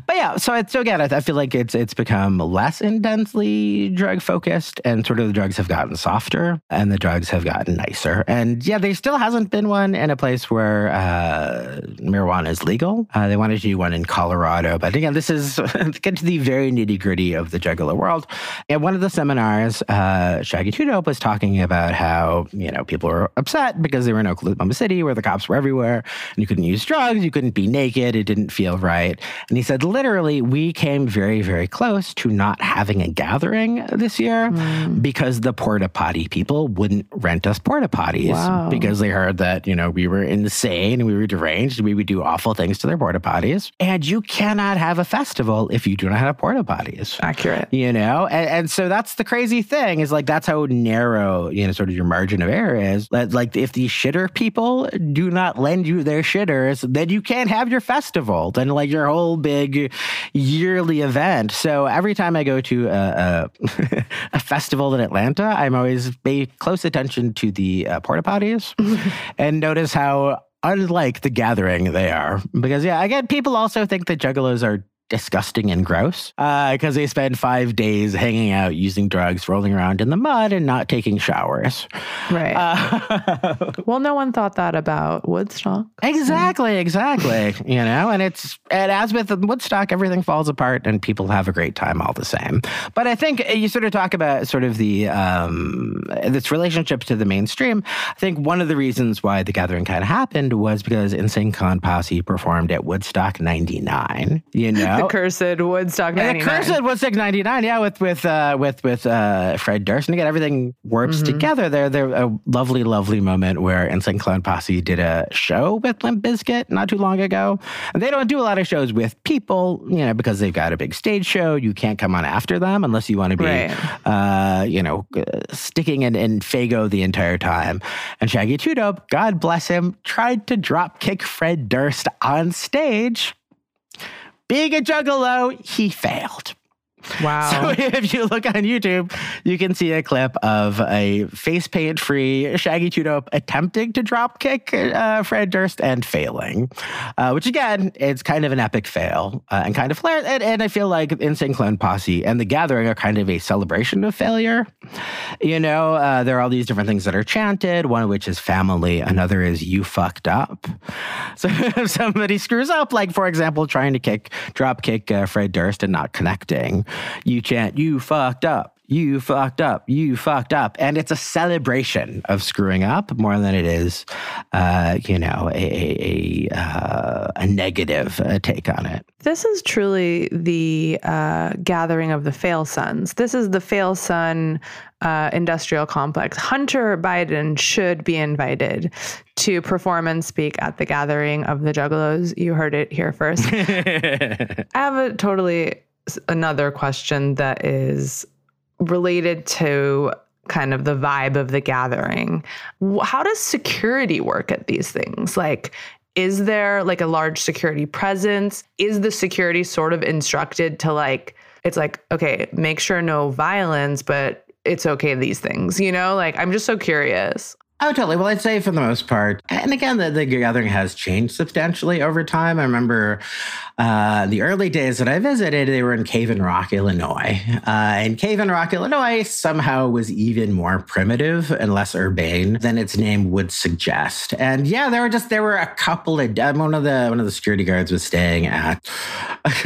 but yeah, so it's so again, I, I feel like it's it's become less intensely drug focused, and sort of the drugs have gotten softer, and the drugs have gotten nicer. And yeah, there still hasn't been one in a place where uh, marijuana is legal. Uh, they wanted to do one in Colorado, but again, this is [LAUGHS] get to the very nitty gritty of the juggalo world. At one of the seminars, uh, Shaggy Two Dope was talking about how you know people were upset because they were in Oklahoma City where the cops were everywhere, and you couldn't use drugs, you couldn't be naked, it didn't feel right. And he said, literally, we came very, very close to not having a gathering this year because the porta potty people wouldn't rent us porta potties Wow. because they heard that, you know, we were insane and we were deranged. We would do awful things to their porta potties. And you cannot have a festival if you do not have porta potties Accurate. you know and, and so that's the crazy thing is like that's how narrow you know sort of your margin of error is like if the shitter people do not lend you their shitters then you can't have your festival then like your whole big yearly event so every time i go to a, a, [LAUGHS] a festival in atlanta i'm always pay close attention to the uh, porta potties [LAUGHS] and notice how unlike the gathering they are because yeah again people also think that juggalos are disgusting and gross because they spend five days hanging out using drugs rolling around in the mud and not taking showers Right. uh, [LAUGHS] well, no one thought that about Woodstock. exactly exactly you know and it's and as with woodstock everything falls apart and people have a great time all the same but i think you sort of talk about sort of the um this relationship to the mainstream i think one of the reasons why the gathering kind of happened was because insane clown posse performed at woodstock 99 you know know? the cursed Woodstock the cursed ninety nine, yeah, with with uh, with with uh, Fred Durst, and again everything works Mm-hmm. together. There, there a lovely, lovely moment where Insane Clown Posse did a show with Limp Bizkit not too long ago, and they don't do a lot of shows with people, you know, because they've got a big stage show. You can't come on after them unless you want to be, Right. uh, you know, uh, sticking in, in Faygo the entire time. And Shaggy Two Dope, God bless him, tried to drop kick Fred Durst on stage. Being a juggalo, he failed. Wow. So [LAUGHS] if you look on YouTube, you can see a clip of a face paint free Shaggy Two attempting to drop kick uh, Fred Durst and failing, uh, which again, it's kind of an epic fail uh, and kind of hilarious. And, and I feel like Insane Clown Posse and The Gathering are kind of a celebration of failure. You know, uh, there are all these different things that are chanted, one of which is family, another is you fucked up. [LAUGHS] So [LAUGHS] if somebody screws up, like for example, trying to kick, drop kick uh, Fred Durst and not connecting, you chant, you fucked up. You fucked up. You fucked up. And it's a celebration of screwing up more than it is, uh, you know, a, a, a, uh, a negative uh, take on it. This is truly the uh, gathering of the Fail Sons. This is the Fail Son uh, industrial complex. Hunter Biden should be invited to perform and speak at the gathering of the Juggalos. You heard it here first. [LAUGHS] I have a totally another question that is related to kind of the vibe of the gathering. How does security work at these things? Like, is there like a large security presence? Is the security sort of instructed to like, it's like, okay, make sure no violence, but it's okay, these things, you know? Like, I'm just so curious. Oh, totally. Well, I'd say for the most part, and again, the, the gathering has changed substantially over time. I remember uh, the early days that I visited, they were in Cave in Rock, Illinois. Uh, and Cave in Rock, Illinois somehow was even more primitive and less urbane than its name would suggest. And yeah, there were just, there were a couple of, um, one of the, one of the security guards was staying at, [LAUGHS]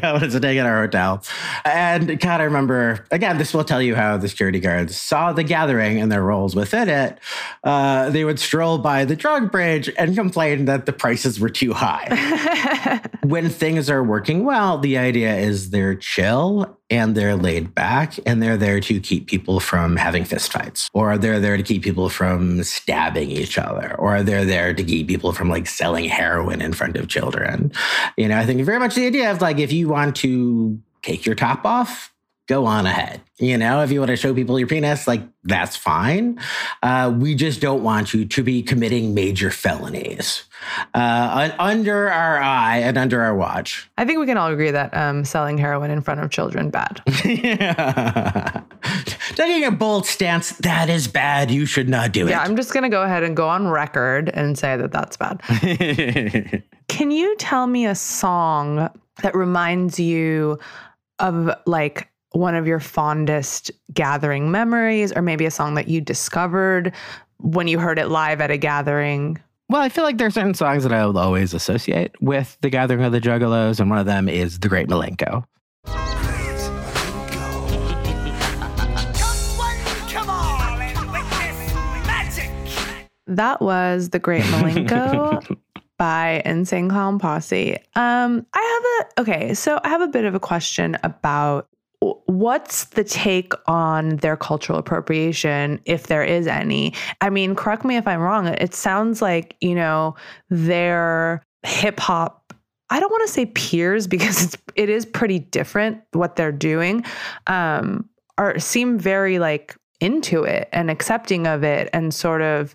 God, was staying at our hotel. And God, I remember, again, this will tell you how the security guards saw the gathering and their roles within it uh, they would stroll by the drug bridge and complain that the prices were too high. [LAUGHS] when things are working well, the idea is they're chill and they're laid back and they're there to keep people from having fistfights or they're there to keep people from stabbing each other or they're there to keep people from like selling heroin in front of children. You know, I think very much the idea of like if you want to take your top off, go on ahead. You know, if you want to show people your penis, like that's fine. Uh, we just don't want you to be committing major felonies uh, under our eye and under our watch. I think we can all agree that um, selling heroin in front of children bad. [LAUGHS] yeah. Taking a bold stance, that is bad. You should not do Yeah, it. Yeah, I'm just gonna go ahead and go on record and say that that's bad. [LAUGHS] Can you tell me a song that reminds you of like one of your fondest gathering memories, or maybe a song that you discovered when you heard it live at a gathering? Well, I feel like there are certain songs that I will always associate with the Gathering of the Juggalos, and one of them is The Great Milenko. Come on and witness magic. That was The Great Milenko [LAUGHS] by Insane Clown Posse. Um, I have a okay, so I have a bit of a question about what's the take on their cultural appropriation, if there is any. I mean, correct me if I'm wrong. It sounds like, you know, their hip hop I don't want to say peers [LAUGHS] because it's it is pretty different what they're doing. Um, are seem very like into it and accepting of it and sort of,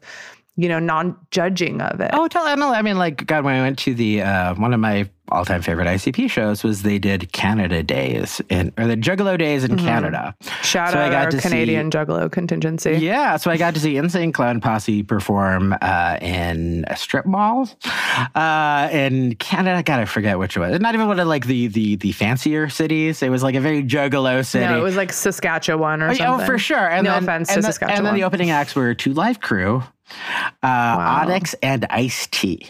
you know, non-judging of it. Oh, tell, no, I mean, like, God, when I went to the, uh, one of my all time favorite ICP shows was they did Canada Days, in, or the Juggalo Days in Canada. Shout so I out got our to see- Canadian Juggalo contingency. Yeah, so I got to see Insane Clown Posse perform uh, in a strip mall uh, in Canada. God, I forget which it was. Not even one of like the the the fancier cities. It was like a very juggalo city. No, it was like Saskatchewan or Oh, something. oh, for sure. And no then, offense and to then- Saskatchewan. And then the opening acts were Two Live Crew, uh, Onyx, and Ice T.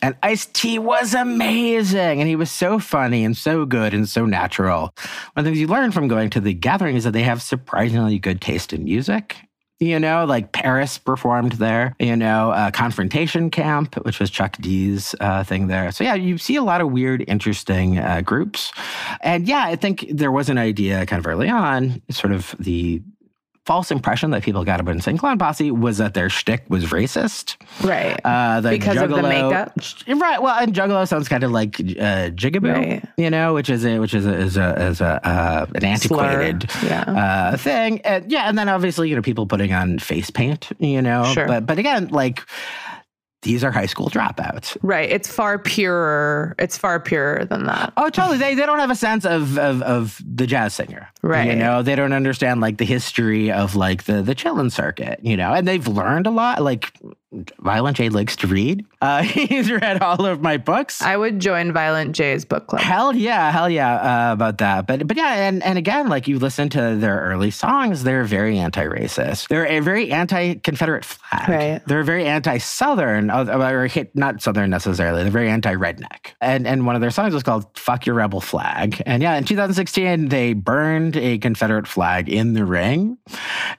And Ice T was amazing. And he was so funny and so good and so natural. One of the things you learn from going to the gathering is that they have surprisingly good taste in music. You know, like Paris performed there. You know, uh, Confrontation Camp, which was Chuck D's uh, thing there. So yeah, you see a lot of weird, interesting uh, groups, and yeah, I think there was an idea kind of early on, sort of the false impression that people got about Insane Clown Posse was that their shtick was racist. Right. Uh, the Because of the makeup? right? Well, and Juggalo sounds kind of like uh, Jigaboo, Right. you know, which is a which is a is a, is a uh, an antiquated Yeah. uh, thing. And yeah, and then obviously you know people putting on face paint, you know, Sure. but but again, like these are high school dropouts. Right. It's far purer. It's far purer than that. Oh, totally. They they don't have a sense of of, of the jazz singer, Right. You know, they don't understand like the history of like the the chitlin' circuit, you know, and they've learned a lot. Like Violent J likes to read. [LAUGHS] Uh, he's read all of my books. I would join Violent J's book club. Hell yeah, hell yeah uh, about that. But but yeah, and, and again, like you listen to their early songs, they're very anti-racist. They're a very anti-Confederate flag. Right. They're very anti-Southern, uh, or hit not Southern necessarily. They're very anti-redneck. And and one of their songs was called "Fuck Your Rebel Flag." And yeah, in 2016, they burned a Confederate flag in the ring.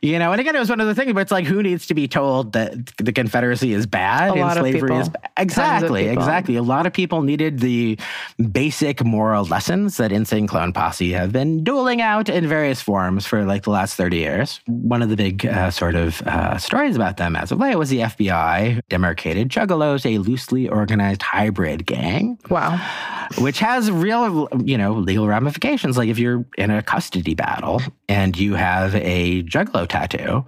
You know, and again, it was one of the things. But it's like, who needs to be told that the Confederacy is bad and slavery people. is bad? Exactly, exactly. A lot of people needed the basic moral lessons that Insane Clown Posse have been dueling out in various forms for like the last 30 years. One of the big uh, sort of uh, stories about them as of late was the FBI demarcated Juggalos, a loosely organized hybrid gang Wow. which has real, you know, legal ramifications. Like if you're in a custody battle and you have a juggalo tattoo,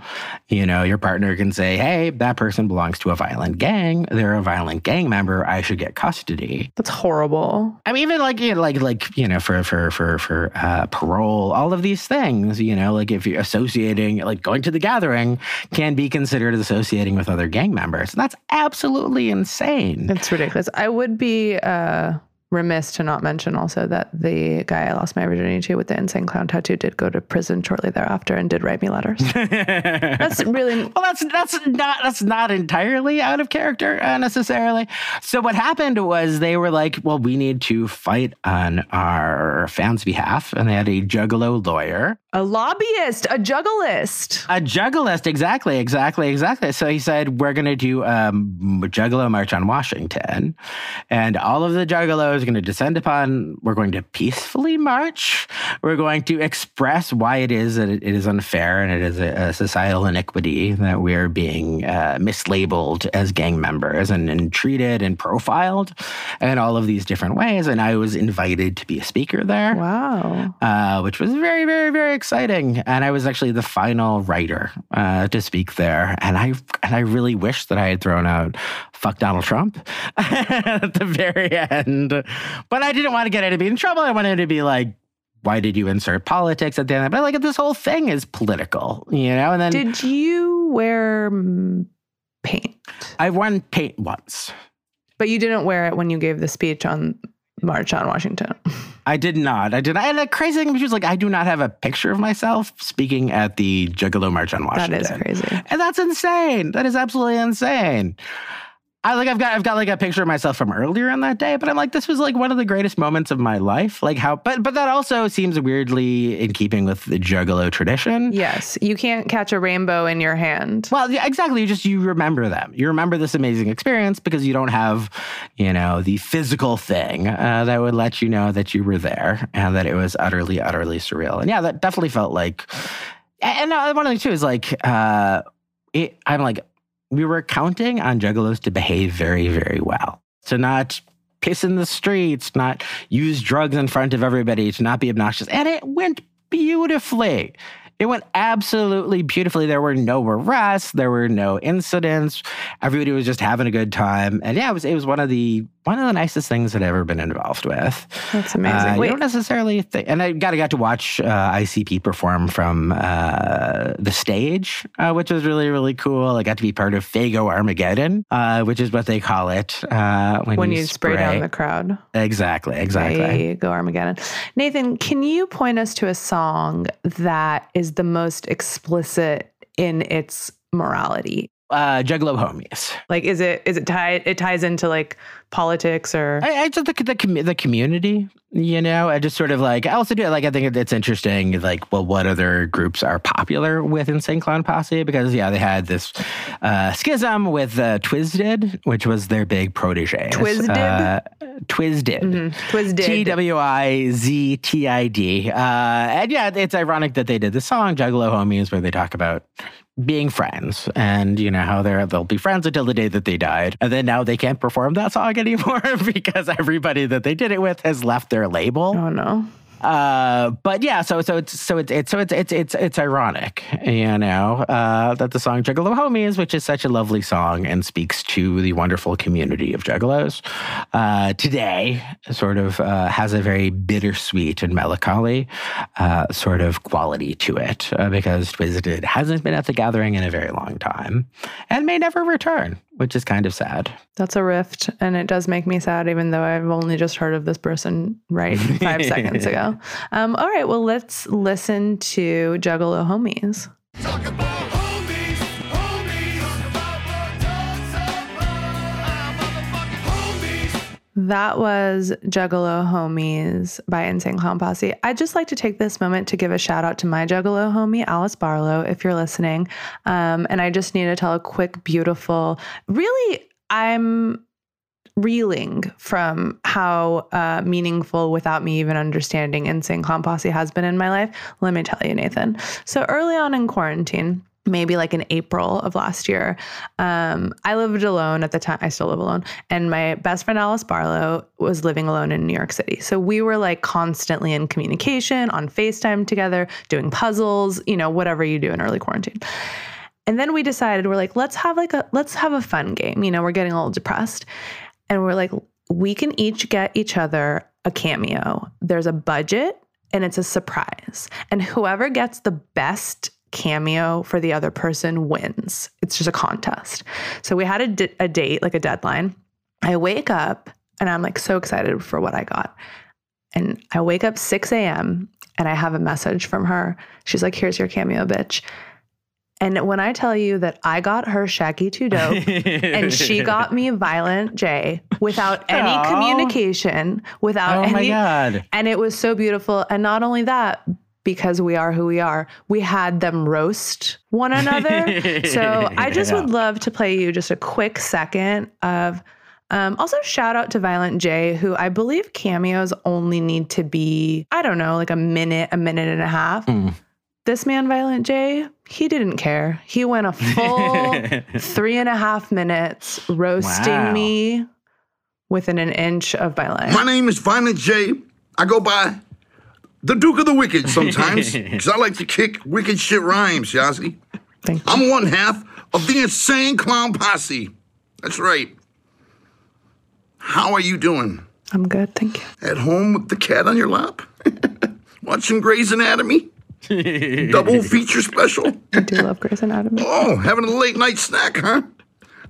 you know, your partner can say, "Hey, that person belongs to a violent gang. They're a violent gang member. I should get custody." That's horrible. I mean, even like, you know, like, like you know, for for for for uh, parole, all of these things, you know, like if you're associating, like going to the gathering, can be considered as associating with other gang members. That's absolutely insane. It's ridiculous. I would be uh, remiss to not mention also that the guy I lost my virginity to with the insane clown tattoo did go to prison shortly thereafter and did write me letters. [LAUGHS] That's really [LAUGHS] Well, that's that's not that's not entirely out of character uh, necessarily. So what happened was they were like, "Well, we need to fight on our fans' behalf," and they had a juggalo lawyer, a lobbyist, a juggalist. a juggalist. Exactly, exactly, exactly. So he said, "We're going to do um, juggalo march on Washington, and all of the juggalos are going to descend upon. We're going to peacefully march. We're going to express why it is that it is unfair and it is a, a societal iniquity that we're being uh, mislabeled as gang members and, and treated and profiled in all of these different ways. And I was invited to be a speaker there Wow. uh, which was very, very, very exciting. And I was actually the final writer uh, to speak there, and I and I really wish that I had thrown out "fuck Donald Trump" [LAUGHS] at the very end, but I didn't want to get anybody in trouble. I wanted to be like. Why did you insert politics at the end? But like this whole thing is political, you know. And then Did you wear paint? I've worn paint once. But you didn't wear it when you gave the speech on March on Washington. [LAUGHS] I did not. I did. not. And the crazy thing was like I do not have a picture of myself speaking at the Juggalo March on Washington. is crazy. And that's insane. That is absolutely insane. I like I've got I've got like a picture of myself from earlier on that day, but I'm like, this was like one of the greatest moments of my life. Like how but but that also seems weirdly in keeping with the juggalo tradition. Yes, you can't catch a rainbow in your hand. Well, yeah, exactly. You just you remember them. You remember this amazing experience because you don't have, you know, the physical thing uh, that would let you know that you were there and that it was utterly, utterly surreal. And yeah, that definitely felt like. And uh, one of the too is like, uh, it, I'm like, we were counting on juggalos to behave very, very well, to not piss in the streets, not use drugs in front of everybody, to not be obnoxious, and it went beautifully. It went absolutely beautifully. There were no arrests, there were no incidents. Everybody was just having a good time, and yeah, it was it was one of the one of the nicest things that I've ever been involved with. That's amazing. Uh, you don't necessarily think, and I got got to watch uh, ICP perform from uh, the stage, uh, which was really really cool. I got to be part of Faygo Armageddon, uh, which is what they call it uh, when, when you spray down the crowd. exactly exactly. There you go, Armageddon. Nathan, can you point us to a song that is the most explicit in its morality? Uh, Juggalo homies. Like, is it is it tied? It ties into like politics or I, I just the the, commu- the community, you know. I just sort of like I also do like I think it's interesting. Like, well, what other groups are popular with Insane Clown Posse? Because yeah, they had this uh, schism with uh, Twiztid, which was their big protege. Twiztid? uh, Twiztid, Twiztid. T W I Z T I D. Uh, and yeah, it's ironic that they did the song Juggalo Homies, where they talk about being friends. And you know how they're they'll be friends until the day that they died. And then now they can't perform that song [LAUGHS] anymore because everybody that they did it with has left their label. Oh no. Uh, but yeah, so so it's so it's, it's so it's it's it's it's ironic, you know, uh, that the song "Juggalo Homies," which is such a lovely song and speaks to the wonderful community of juggalos, uh, today sort of uh, has a very bittersweet and melancholy uh, sort of quality to it uh, because Twiztid hasn't been at the gathering in a very long time and may never return, which is kind of sad. That's a rift, and it does make me sad, even though I've only just heard of this person right five seconds ago. [LAUGHS] Um, all right, well, let's listen to Juggalo Homies. Talk about homies, That was Juggalo Homies by Insane Clown Posse. I'd just like to take this moment to give a shout out to my Juggalo homie, Alice Barlow, if you're listening. Um, and I just need to tell a quick, beautiful, really, I'm reeling from how uh, meaningful, without me even understanding, Insane Clown Posse has been in my life. Let me tell you, Nathan. So early on in quarantine, maybe like in April of last year, um, I lived alone at the time. I still live alone. And my best friend, Alice Barlow, was living alone in New York City. So we were like constantly in communication on FaceTime together, doing puzzles, you know, whatever you do in early quarantine. And then we decided we're like, let's have like a let's have a fun game. You know, we're getting a little depressed. And we're like, we can each get each other a cameo. There's a budget and it's a surprise. And whoever gets the best cameo for the other person wins. It's just a contest. So we had a, date, like a deadline. I wake up and I'm like so excited for what I got. And I wake up 6 a.m. and I have a message from her. She's like, here's your cameo, bitch. And when I tell you that I got her Shaggy Two Dope and she [LAUGHS] got me Violent J without any communication, without Oh any my god! and it was so beautiful. And not only that, because we are who we are, we had them roast one another. so [LAUGHS] I just Yeah. would love to play you just a quick second of. Um, also, shout out to Violent J, who I believe cameos only need to be, I don't know, like a minute, a minute and a half. Mm. This man, Violent J, he didn't care. He went a full [LAUGHS] three and a half minutes roasting Wow. me within an inch of my life. My name is Violent J. I go by the Duke of the Wicked [LAUGHS] sometimes because I like to kick wicked shit rhymes, Yasi. Thank you. I'm one half of the Insane Clown Posse. That's right. How are you doing? I'm good. Thank you. At home with the cat on your lap? [LAUGHS] Watching Grey's Anatomy? Double [LAUGHS] feature special? I do love Grey's Anatomy. Oh, having a late night snack, huh?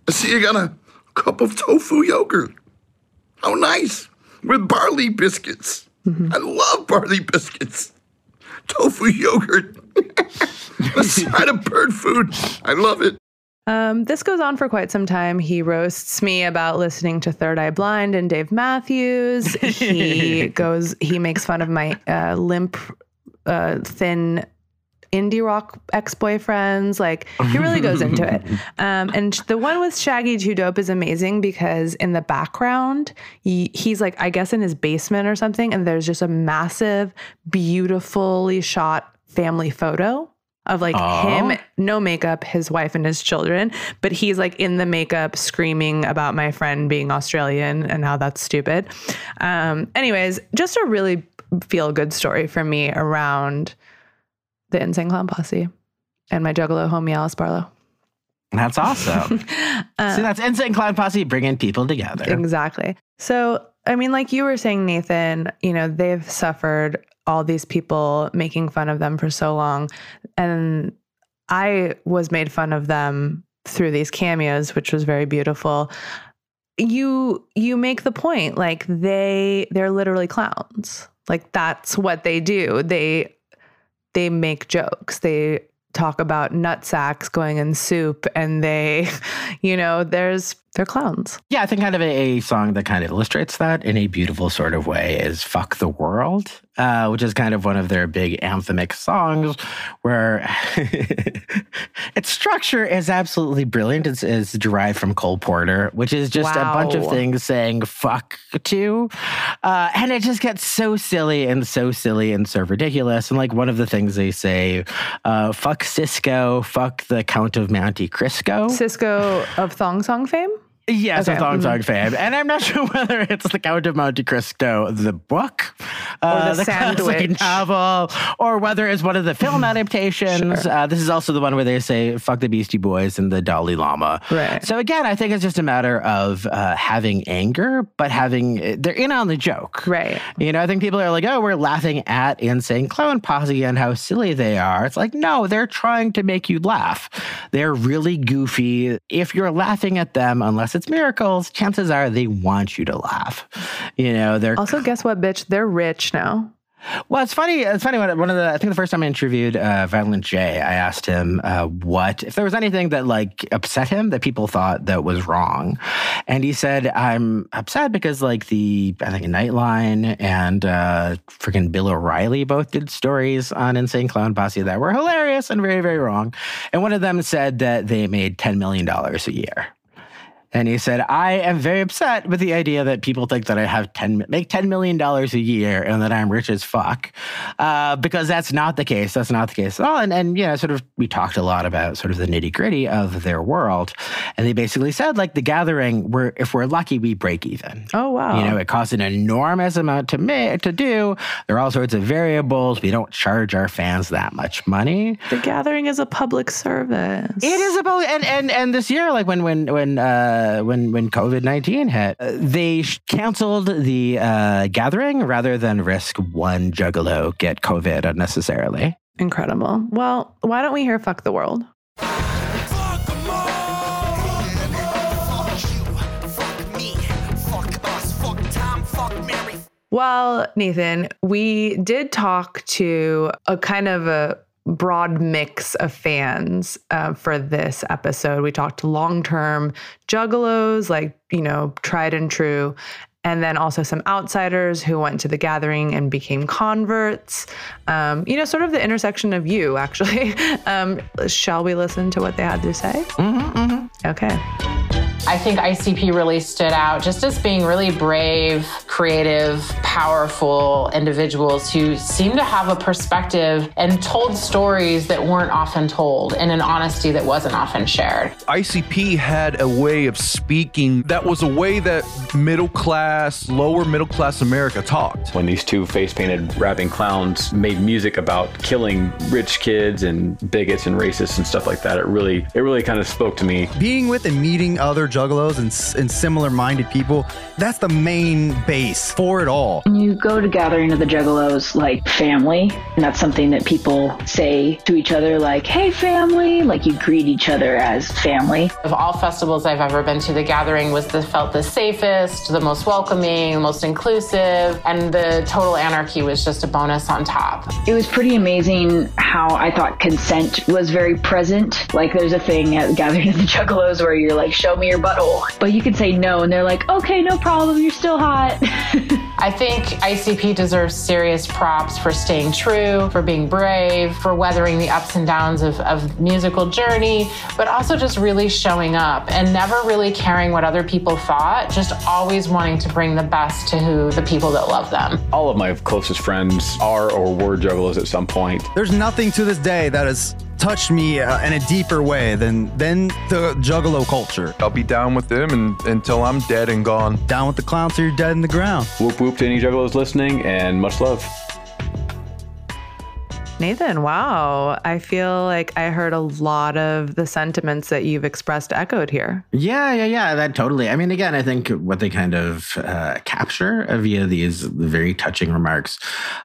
I see you got a cup of tofu yogurt. How nice. With barley biscuits. I love barley biscuits. Tofu yogurt. [LAUGHS] a side of bird food. I love it. Um, this goes on for quite some time. He roasts me about listening to Third Eye Blind and Dave Matthews. He [LAUGHS] goes, he makes fun of my uh, limp, uh, thin indie rock ex boyfriends. Like, he really goes into it. [LAUGHS] Um, and the one with Shaggy Two Dope is amazing because in the background, he, he's like, I guess in his basement or something, and there's just a massive, beautifully shot family photo of like him, no makeup, his wife and his children, but he's like in the makeup screaming about my friend being Australian and how that's stupid. Um, anyways, just a really feel good story for me around the Insane Clown Posse and my Juggalo homie Alice Barlow. That's awesome. [LAUGHS] See, uh, that's Insane Clown Posse bringing people together. Exactly. So, I mean, like you were saying, Nathan, you know, they've suffered all these people making fun of them for so long. And I was made fun of them through these cameos, which was very beautiful. You you make the point like they they're literally clowns. Like that's what they do. They they make jokes. They talk about nut sacks going in soup and they, [LAUGHS] you know, there's they're clowns. Yeah, I think kind of a, a song that kind of illustrates that in a beautiful sort of way is Fuck the World, uh, which is kind of one of their big anthemic songs where [LAUGHS] its structure is absolutely brilliant. It's, it's derived from Cole Porter, which is just a bunch of things saying fuck to. Uh, and it just gets so silly and so silly and so ridiculous. And like one of the things they say, uh, fuck Sisqó, fuck the Count of Monte Cristo. Sisqó of Thong Song fame? Yes, Okay, a Thong. Song fame. And I'm not [LAUGHS] sure whether it's The Count of Monte Cristo, the book, uh, the classic sandwich. novel, or whether it's one of the film [LAUGHS] adaptations. Uh, this is also the one where they say, fuck the Beastie Boys and the Dalai Lama. Right. So again, I think it's just a matter of uh, having anger, but having, they're in on the joke. Right. You know, I think people are like, oh, we're laughing at Insane Clown Posse and how silly they are. It's like, no, they're trying to make you laugh. They're really goofy. If you're laughing at them, unless it's miracles, chances are they want you to laugh. You know, they're Also, guess what, bitch? They're rich now. well, it's funny. It's funny. When one of the, I think the first time I interviewed uh, Violent J, I asked him uh, what if there was anything that like upset him that people thought that was wrong, and he said, "I'm upset because like the I think Nightline and uh, freaking Bill O'Reilly both did stories on Insane Clown Posse that were hilarious and very very wrong, and one of them said that they made ten million dollars a year." And he said, I am very upset with the idea that people think that I have 10, make $10 million a year and that I'm rich as fuck. Uh, because that's not the case. That's not the case at all. And, and, you know, sort of, we talked a lot about sort of the nitty gritty of their world. And they basically said, like, the gathering, we're, if we're lucky, we break even. Oh, wow. You know, it costs an enormous amount to make, to do. There are all sorts of variables. We don't charge our fans that much money. the gathering is a public service. It is about and and and this year, like when when when uh, when when COVID nineteen hit, uh, they canceled the uh, gathering rather than risk one juggalo get COVID unnecessarily. incredible. Well, why don't we hear Fuck the World? Well, Nathan, we did talk to a kind of a broad mix of fans uh, for this episode. We talked to long term juggalos, like, you know, tried and true. And then also some outsiders who went to the gathering and became converts. Um, you know, sort of the intersection of you, actually. [LAUGHS] Um, shall we listen to what they had to say? Okay. I think ICP really stood out just as being really brave, creative, powerful individuals who seemed to have a perspective and told stories that weren't often told in an honesty that wasn't often shared. ICP had a way of speaking that was a way that middle class, lower middle class America talked. when these two face painted rapping clowns made music about killing rich kids and bigots and racists and stuff like that it really it really kind of spoke to me being with and meeting other juggalos and, and similar minded people that's the main base for it all You go to Gathering of the Juggalos like family, and that's something that people say to each other, like, hey, family, like you greet each other as family. Of all festivals I've ever been to, the gathering was the felt the safest, the most welcoming, the most inclusive, and the total anarchy was just a bonus on top. It was pretty amazing how I thought consent was very present. Like, there's a thing at Gathering of the Juggalos where you're like, show me your butthole. But you can say no, and they're like, okay, no problem, you're still hot. [LAUGHS] I think ICP deserves serious props for staying true, for being brave, for weathering the ups and downs of, of musical journey, but also just really showing up and never really caring what other people thought, just always wanting to bring the best to who the people that love them. all of my closest friends are or were juggalos at some point there's nothing to this day that has touched me uh, in a deeper way than than the juggalo culture. I'll be down with them and, until I'm dead and gone. down with the clowns till you're dead in the ground. Whoop whoop to any juggalos listening and much love Nathan, wow. I feel like I heard a lot of the sentiments that you've expressed echoed here. Yeah, yeah, yeah. That totally. I mean, again, I think what they kind of uh, capture via these very touching remarks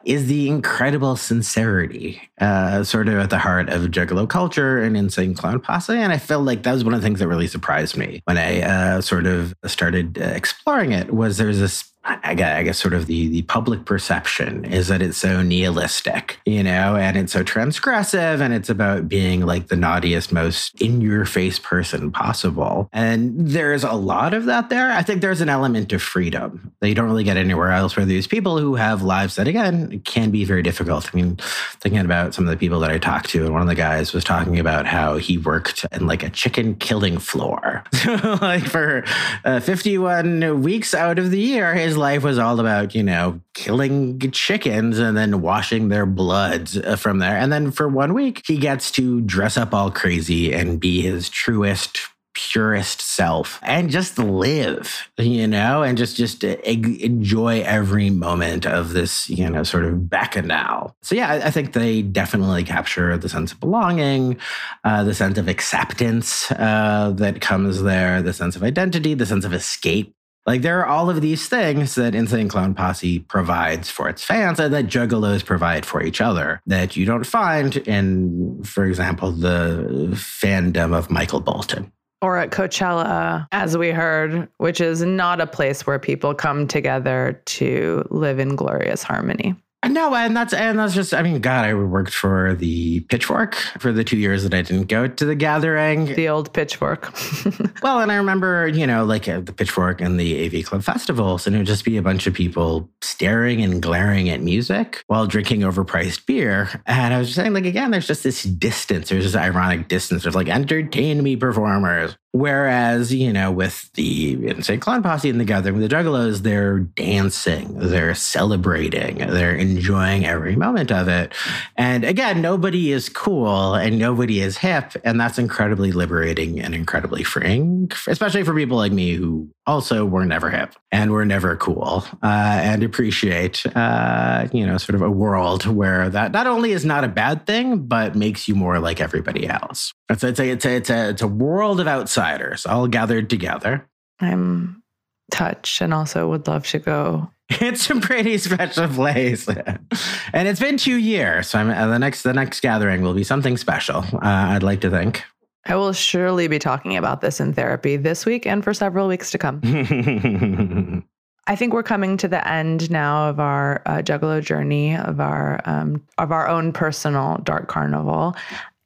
is the incredible sincerity, uh, sort of at the heart of Juggalo culture and Insane Clown Posse. And I feel like that was one of the things that really surprised me when I uh, sort of started uh, exploring it. Was there's this I guess, sort of the, the public perception is that it's so nihilistic, you know, and it's so transgressive and it's about being like the naughtiest, most in your face person possible. And there's a lot of that there. I think there's an element of freedom that you don't really get anywhere else where these people who have lives that, again, can be very difficult. I mean, thinking about some of the people that I talked to, and one of the guys was talking about how he worked in like a chicken killing floor. [LAUGHS] like for uh, 51 weeks out of the year, his life was all about, you know, killing chickens and then washing their bloods uh, from there. And then for one week, he gets to dress up all crazy and be his truest purest self and just live you know and just just uh, enjoy every moment of this you know sort of bacchanal so yeah i, I think they definitely capture the sense of belonging uh, the sense of acceptance uh, that comes there the sense of identity the sense of escape like there are all of these things that Insane Clown Posse provides for its fans and that Juggalos provide for each other that you don't find in, for example, the fandom of Michael Bolton. Or at Coachella, as we heard, which is not a place where people come together to live in glorious harmony. No, and that's and that's just I mean, God, I worked for the Pitchfork for the two years that I didn't go to the gathering. The old Pitchfork. [LAUGHS] well, and I remember, you know, like uh, the Pitchfork and the AV Club festivals, and it would just be a bunch of people staring and glaring at music while drinking overpriced beer. And I was just saying, like, again, there's just this distance. There's this ironic distance of like entertain me performers. Whereas, you know, with the Insane Clown Posse and the Gathering the Juggalos, they're dancing, they're celebrating, they're enjoying every moment of it. And again, nobody is cool and nobody is hip. And that's incredibly liberating and incredibly freeing, especially for people like me who also we're never hip and we're never cool uh, and appreciate, uh, you know, sort of a world where that not only is not a bad thing, but makes you more like everybody else. It's, it's, a, it's, a, it's, a, it's a world of outsiders all gathered together. I'm touched and also would love to go. [LAUGHS] It's a pretty special place, and it's been two years. So I'm, uh, the next the next gathering will be something special. Uh, I'd like to think. I will surely be talking about this in therapy this week and for several weeks to come. [LAUGHS] I think we're coming to the end now of our uh, Juggalo journey of our um, of our own personal dark carnival,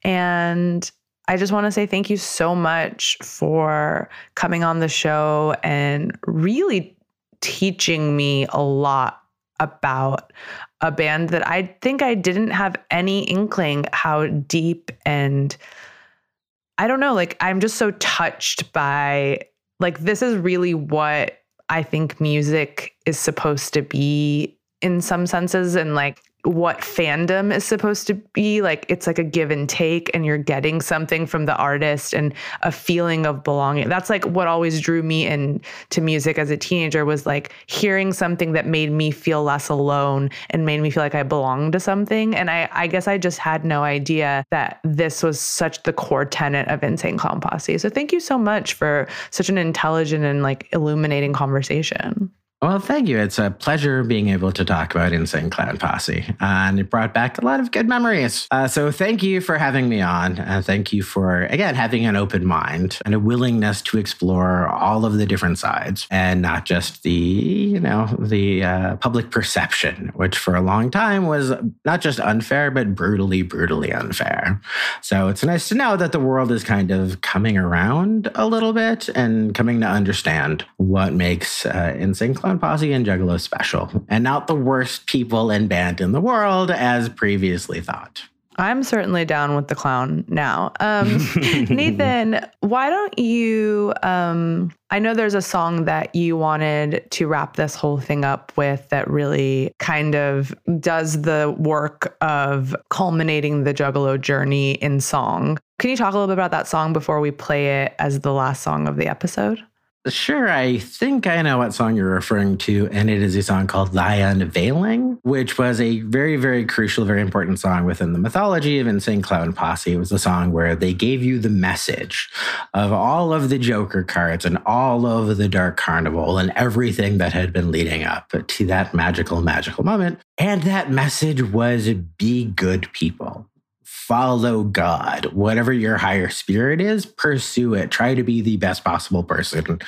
and I just want to say thank you so much for coming on the show and really teaching me a lot about a band that I think I didn't have any inkling how deep and I don't know, like I'm just so touched by like this is really what I think music is supposed to be in some senses and like what fandom is supposed to be like it's like a give and take and you're getting something from the artist and a feeling of belonging. That's like what always drew me into music as a teenager was like hearing something that made me feel less alone and made me feel like i belonged to something. And i i guess i just had no idea that this was such the core tenet of insane clown posse. So thank you so much for such an intelligent and like illuminating conversation Well, thank you. It's a pleasure being able to talk about Insane Clown Posse, and it brought back a lot of good memories. Uh, so, thank you for having me on, and thank you for again having an open mind and a willingness to explore all of the different sides, and not just the you know the uh, public perception, which for a long time was not just unfair but brutally, brutally unfair. So, it's nice to know that the world is kind of coming around a little bit and coming to understand what makes uh, Insane Clown Posse and Juggalo special, and not the worst people and band in the world as previously thought. I'm certainly down with the clown now. Um, [LAUGHS] Nathan, why don't you? Um, I know there's a song that you wanted to wrap this whole thing up with that really kind of does the work of culminating the Juggalo journey in song. Can you talk a little bit about that song before we play it as the last song of the episode? Sure, I think I know what song you're referring to, and it is a song called Thy Unveiling, which was a very, very crucial, very important song within the mythology of Insane Clown Posse. It was the song where they gave you the message of all of the Joker cards and all of the Dark Carnival and everything that had been leading up to that magical, magical moment. And that message was be good people follow God. Whatever your higher spirit is, pursue it. Try to be the best possible person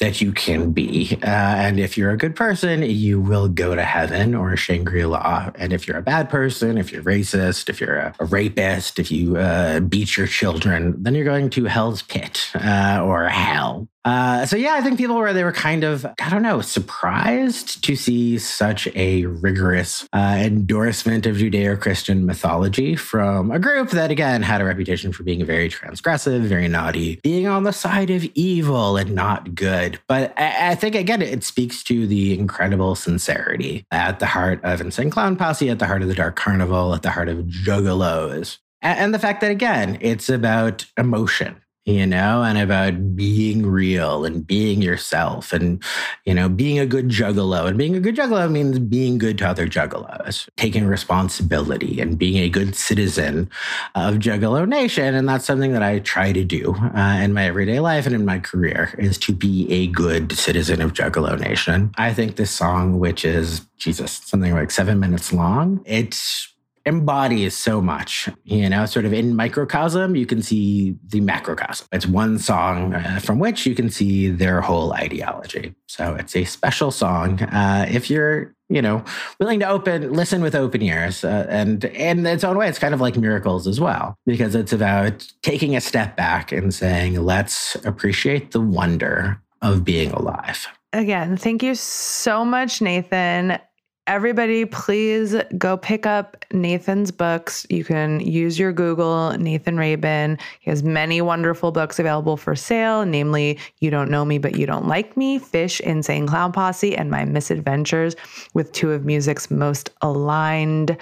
that you can be. Uh, and if you're a good person, you will go to heaven or Shangri La. And if you're a bad person, if you're racist, if you're a, a rapist, if you uh, beat your children, then you're going to hell's pit uh, or hell. Uh, so yeah, I think people were they were kind of I don't know surprised to see such a rigorous uh, endorsement of Judeo-Christian mythology from a group that again had a reputation for being very transgressive, very naughty, being on the side of evil and not good. But I, I think again it speaks to the incredible sincerity at the heart of Insane Clown Posse, at the heart of the Dark Carnival, at the heart of Juggalos. And, and the fact that again it's about emotion you know, and about being real and being yourself and, you know, being a good juggalo. And being a good juggalo means being good to other juggalos, taking responsibility and being a good citizen of Juggalo Nation. And that's something that I try to do uh, in my everyday life and in my career is to be a good citizen of Juggalo Nation. I think this song, which is Jesus, something like seven minutes long, it's embodies so much, you know, sort of in microcosm, you can see the macrocosm. It's one song uh, from which you can see their whole ideology. So it's a special song. Uh, if you're, you know, willing to open, listen with open ears, uh, and in its own way, it's kind of like miracles as well, because it's about taking a step back and saying, let's appreciate the wonder of being alive. Again, thank you so much, Nathan everybody, please go pick up Nathan's books. You can use your Google, Nathan Rabin. He has many wonderful books available for sale, namely You Don't Know Me, But You Don't Like Me, Phish, Insane Clown Posse, and My Misadventures with two of music's most aligned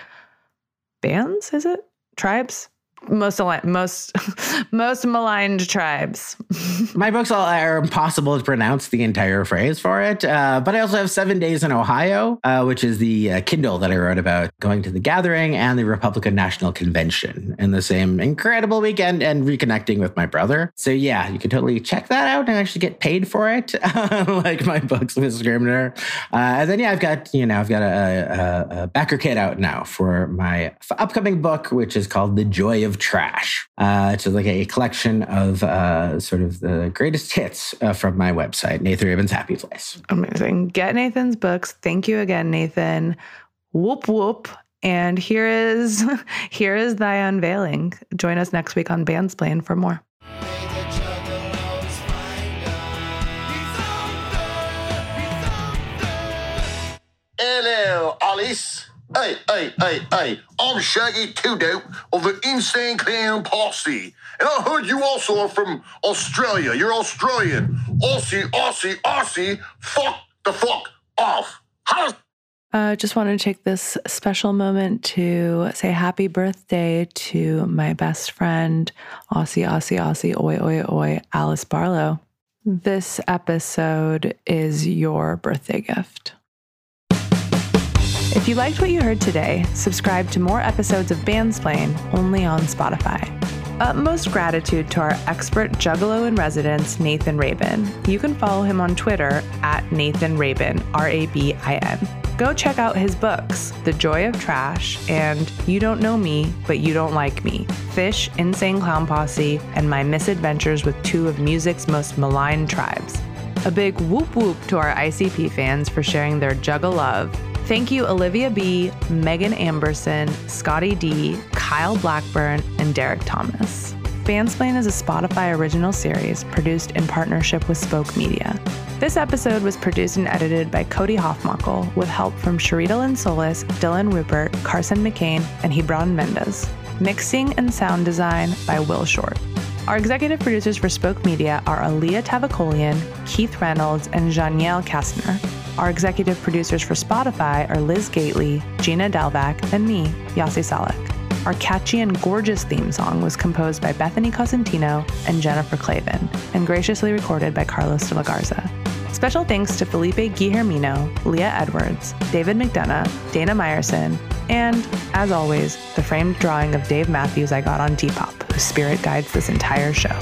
bands, is it? Tribes? Most most [LAUGHS] most maligned tribes. [LAUGHS] My books are impossible to pronounce the entire phrase for it, uh, but I also have Seven Days in Ohio, uh, which is the uh, Kindle that I wrote about going to the gathering and the Republican National Convention in the same incredible weekend and reconnecting with my brother. So yeah, you can totally check that out and actually get paid for it, [LAUGHS] like my books with Scrivener. Uh, and then yeah, I've got you know I've got a, a, a BackerKit out now for my upcoming book, which is called The Joy of Trash. Uh, it's like a collection of uh, sort of the greatest hits uh, from my website, Nathan Rabin's Happy Place. Amazing. Get Nathan's books. Thank you again, Nathan. Whoop whoop. And here is [LAUGHS] here is thy unveiling. Join us next week on Bandsplain for more. Hello, Alice. Hey, hey, hey, hey, I'm Shaggy Two Dope of the Insane Clown Posse. And I heard you also are from Australia. You're Australian. Aussie, Aussie, Aussie, fuck the fuck off. How uh, just wanted to take this special moment to say happy birthday to my best friend, Aussie, Aussie, Aussie, oi, oi, oi, Alice Barlow. This episode is your birthday gift. If you liked what you heard today, subscribe to more episodes of Bandsplain only on Spotify. Utmost gratitude to our expert juggalo in residence, Nathan Rabin. You can follow him on Twitter at Nathan Rabin, R A B I N. Go check out his books, The Joy of Trash and You Don't Know Me, But You Don't Like Me, Phish, Insane Clown Posse, and My Misadventures with Two of Music's Most Maligned Tribes. A big whoop whoop to our ICP fans for sharing their juggle love Thank you, Olivia B., Megan Amberson, Scotty D., Kyle Blackburn, and Derek Thomas. Bandsplain is a Spotify original series produced in partnership with Spoke Media. This episode was produced and edited by Cody Hoffmuckel with help from Sharita Lynn Solis, Dylan Rupert, Carson McCain, and Hebron Mendez. Mixing and sound design by Will Short. Our executive producers for Spoke Media are Alia Tavakolian, Keith Reynolds, and Janielle Kastner. Our executive producers for Spotify are Liz Gateley, Gina Delvac, and me, Yasi Salek. Our catchy and gorgeous theme song was composed by Bethany Cosentino and Jennifer Clavin, and graciously recorded by Carlos de la Garza. Special thanks to Felipe Guillermino, Leah Edwards, David McDonough, Dana Meyerson, and, as always, the framed drawing of Dave Matthews I got on Depop, whose spirit guides this entire show.